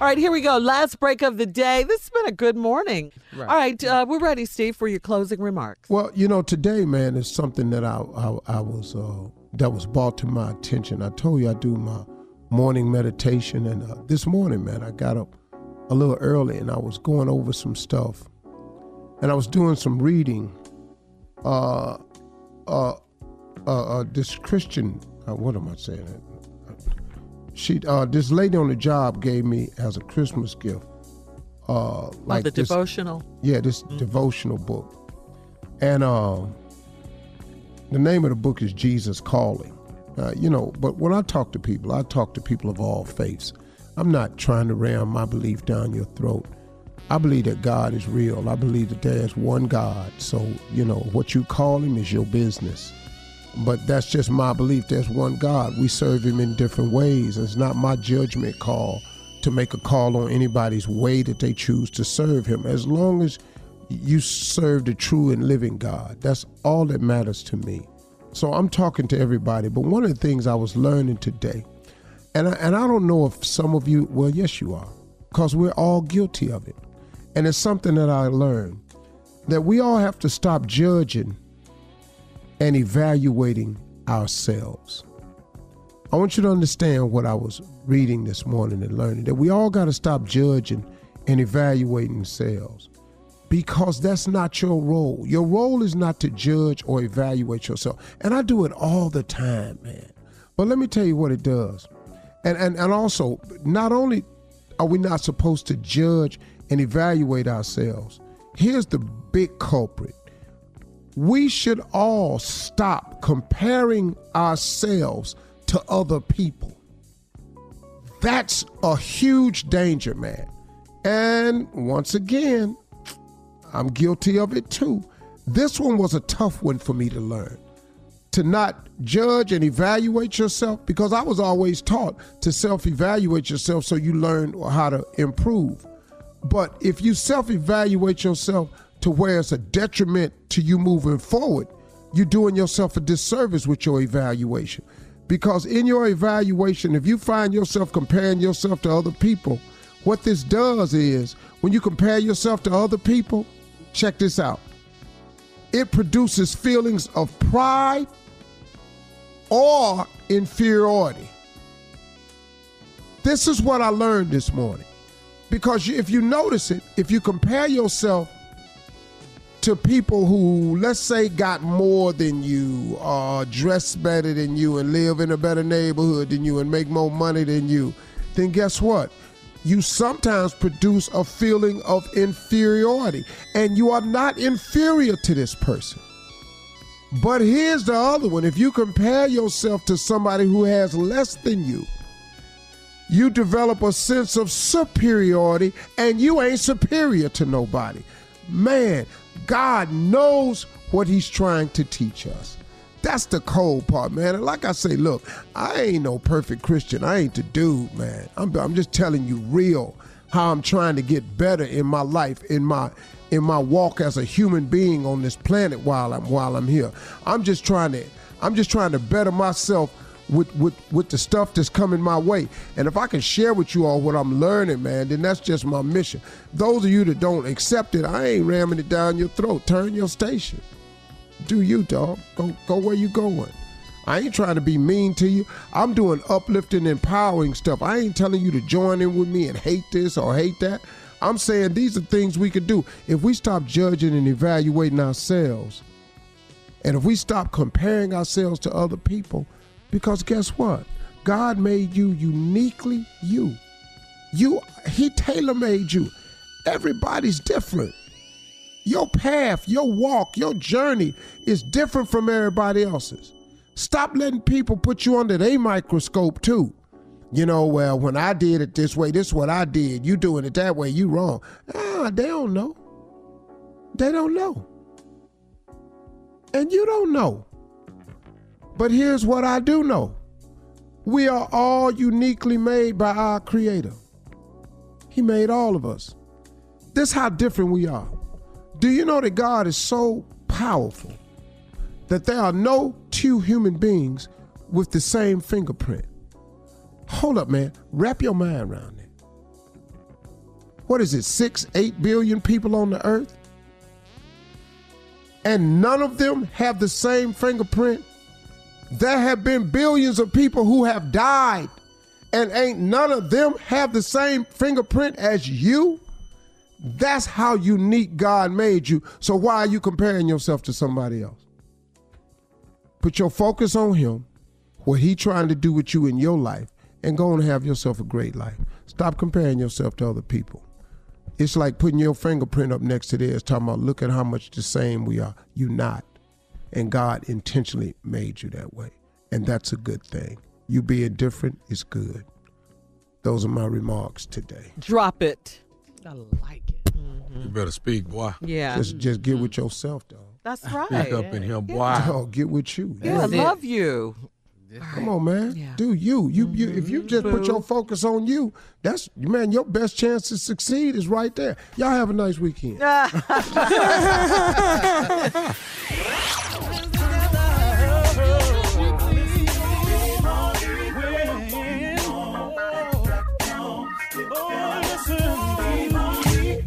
All right, here we go. Last break of the day. This has been a good morning. All right, uh, we're ready, Steve, for your closing remarks. Well, you know, today, man, is something that I I, I was uh, that was brought to my attention. I told you I do my morning meditation, and uh, this morning, man, I got up a little early and I was going over some stuff, and I was doing some reading. Uh, uh, uh, uh this Christian, uh, what am I saying? She, uh, this lady on the job gave me as a Christmas gift. Uh, like the this- devotional. yeah, this devotional book. And uh, the name of the book is Jesus Calling. Uh, you know, but when I talk to people, I talk to people of all faiths. I'm not trying to ram my belief down your throat. I believe that God is real. I believe that there is one God. So, you know, what you call him is your business. But that's just my belief. There's one God. We serve him in different ways. It's not my judgment call to make a call on anybody's way that they choose to serve him. As long as you serve the true and living God, that's all that matters to me. So I'm talking to everybody. But one of the things I was learning today, and I, and I don't know if some of you, well, yes, you are, because we're all guilty of it. And it's something that I learned that we all have to stop judging and evaluating ourselves. I want you to understand what I was reading this morning and learning that we all got to stop judging and evaluating ourselves because that's not your role. Your role is not to judge or evaluate yourself. And I do it all the time, man. But let me tell you what it does. And and, and also, not only are we not supposed to judge and evaluate ourselves, here's the big culprit. We should all stop comparing ourselves to other people. That's a huge danger, man. And once again, I'm guilty of it too. This one was a tough one for me to learn. To not judge and evaluate yourself, because I was always taught to self evaluate yourself so you learn how to improve. But if you self evaluate yourself to where it's a detriment to you moving forward, you're doing yourself a disservice with your evaluation. Because in your evaluation, if you find yourself comparing yourself to other people, what this does is when you compare yourself to other people, check this out. It produces feelings of pride or inferiority. This is what I learned this morning. Because if you notice it, if you compare yourself to people who, let's say, got more than you, or dress better than you, and live in a better neighborhood than you, and make more money than you, then guess what? You sometimes produce a feeling of inferiority, and you are not inferior to this person. But here's the other one. If you compare yourself to somebody who has less than you, you develop a sense of superiority and you ain't superior to nobody. Man, God knows what he's trying to teach us. That's the cold part, man. And like I say, look, I ain't no perfect Christian. I ain't the dude, man. I'm, I'm just telling you real how I'm trying to get better in my life, in my in my walk as a human being on this planet while I'm while I'm here. I'm just trying to I'm just trying to better myself with with with the stuff that's coming my way. And if I can share with you all what I'm learning, man, then that's just my mission. Those of you that don't accept it, I ain't ramming it down your throat. Turn your station. Do you, dog? Go go where you going. I ain't trying to be mean to you. I'm doing uplifting, empowering stuff. I ain't telling you to join in with me and hate this or hate that. I'm saying these are things we could do if we stop judging and evaluating ourselves. And if we stop comparing ourselves to other people, because guess what? God made you uniquely you. You he tailor-made you. Everybody's different. Your path, your walk, your journey is different from everybody else's. Stop letting people put you under their microscope too. You know, well, when I did it this way, this is what I did. You doing it that way, you wrong. Ah, they don't know. They don't know. And you don't know. But here's what I do know. We are all uniquely made by our creator. He made all of us. This is how different we are. Do you know that God is so powerful that there are no two human beings with the same fingerprint? Hold up, man. Wrap your mind around it. What is it, six, eight billion people on the earth? And none of them have the same fingerprint? There have been billions of people who have died, and ain't none of them have the same fingerprint as you? That's how unique God made you. So why are you comparing yourself to somebody else? Put your focus on him, what he trying to do with you in your life, and go and have yourself a great life. Stop comparing yourself to other people. It's like putting your fingerprint up next to theirs, talking about look at how much the same we are. You not. And God intentionally made you that way. And that's a good thing. You being different is good. Those are my remarks today. Drop it. I like it. Mm-hmm. You better speak, boy. Yeah. Just just get with mm-hmm. yourself, dog. That's right. Speak up in here, boy. Dog, get with you. Yeah, I love you. Come on, man. Do you. You you if you just put your focus on you, that's man, your best chance to succeed is right there. Y'all have a nice weekend. (laughs) (laughs)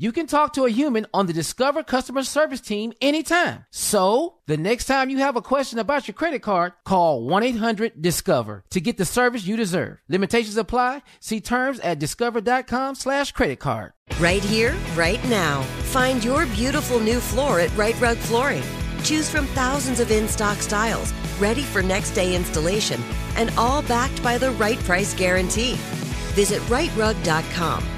You can talk to a human on the Discover customer service team anytime. So, the next time you have a question about your credit card, call 1-800-DISCOVER to get the service you deserve. Limitations apply. See terms at discover.com slash credit card. Right here, right now. Find your beautiful new floor at Rite Rug Flooring. Choose from thousands of in stock styles, ready for next day installation, and all backed by the right price guarantee. Visit riterug.com.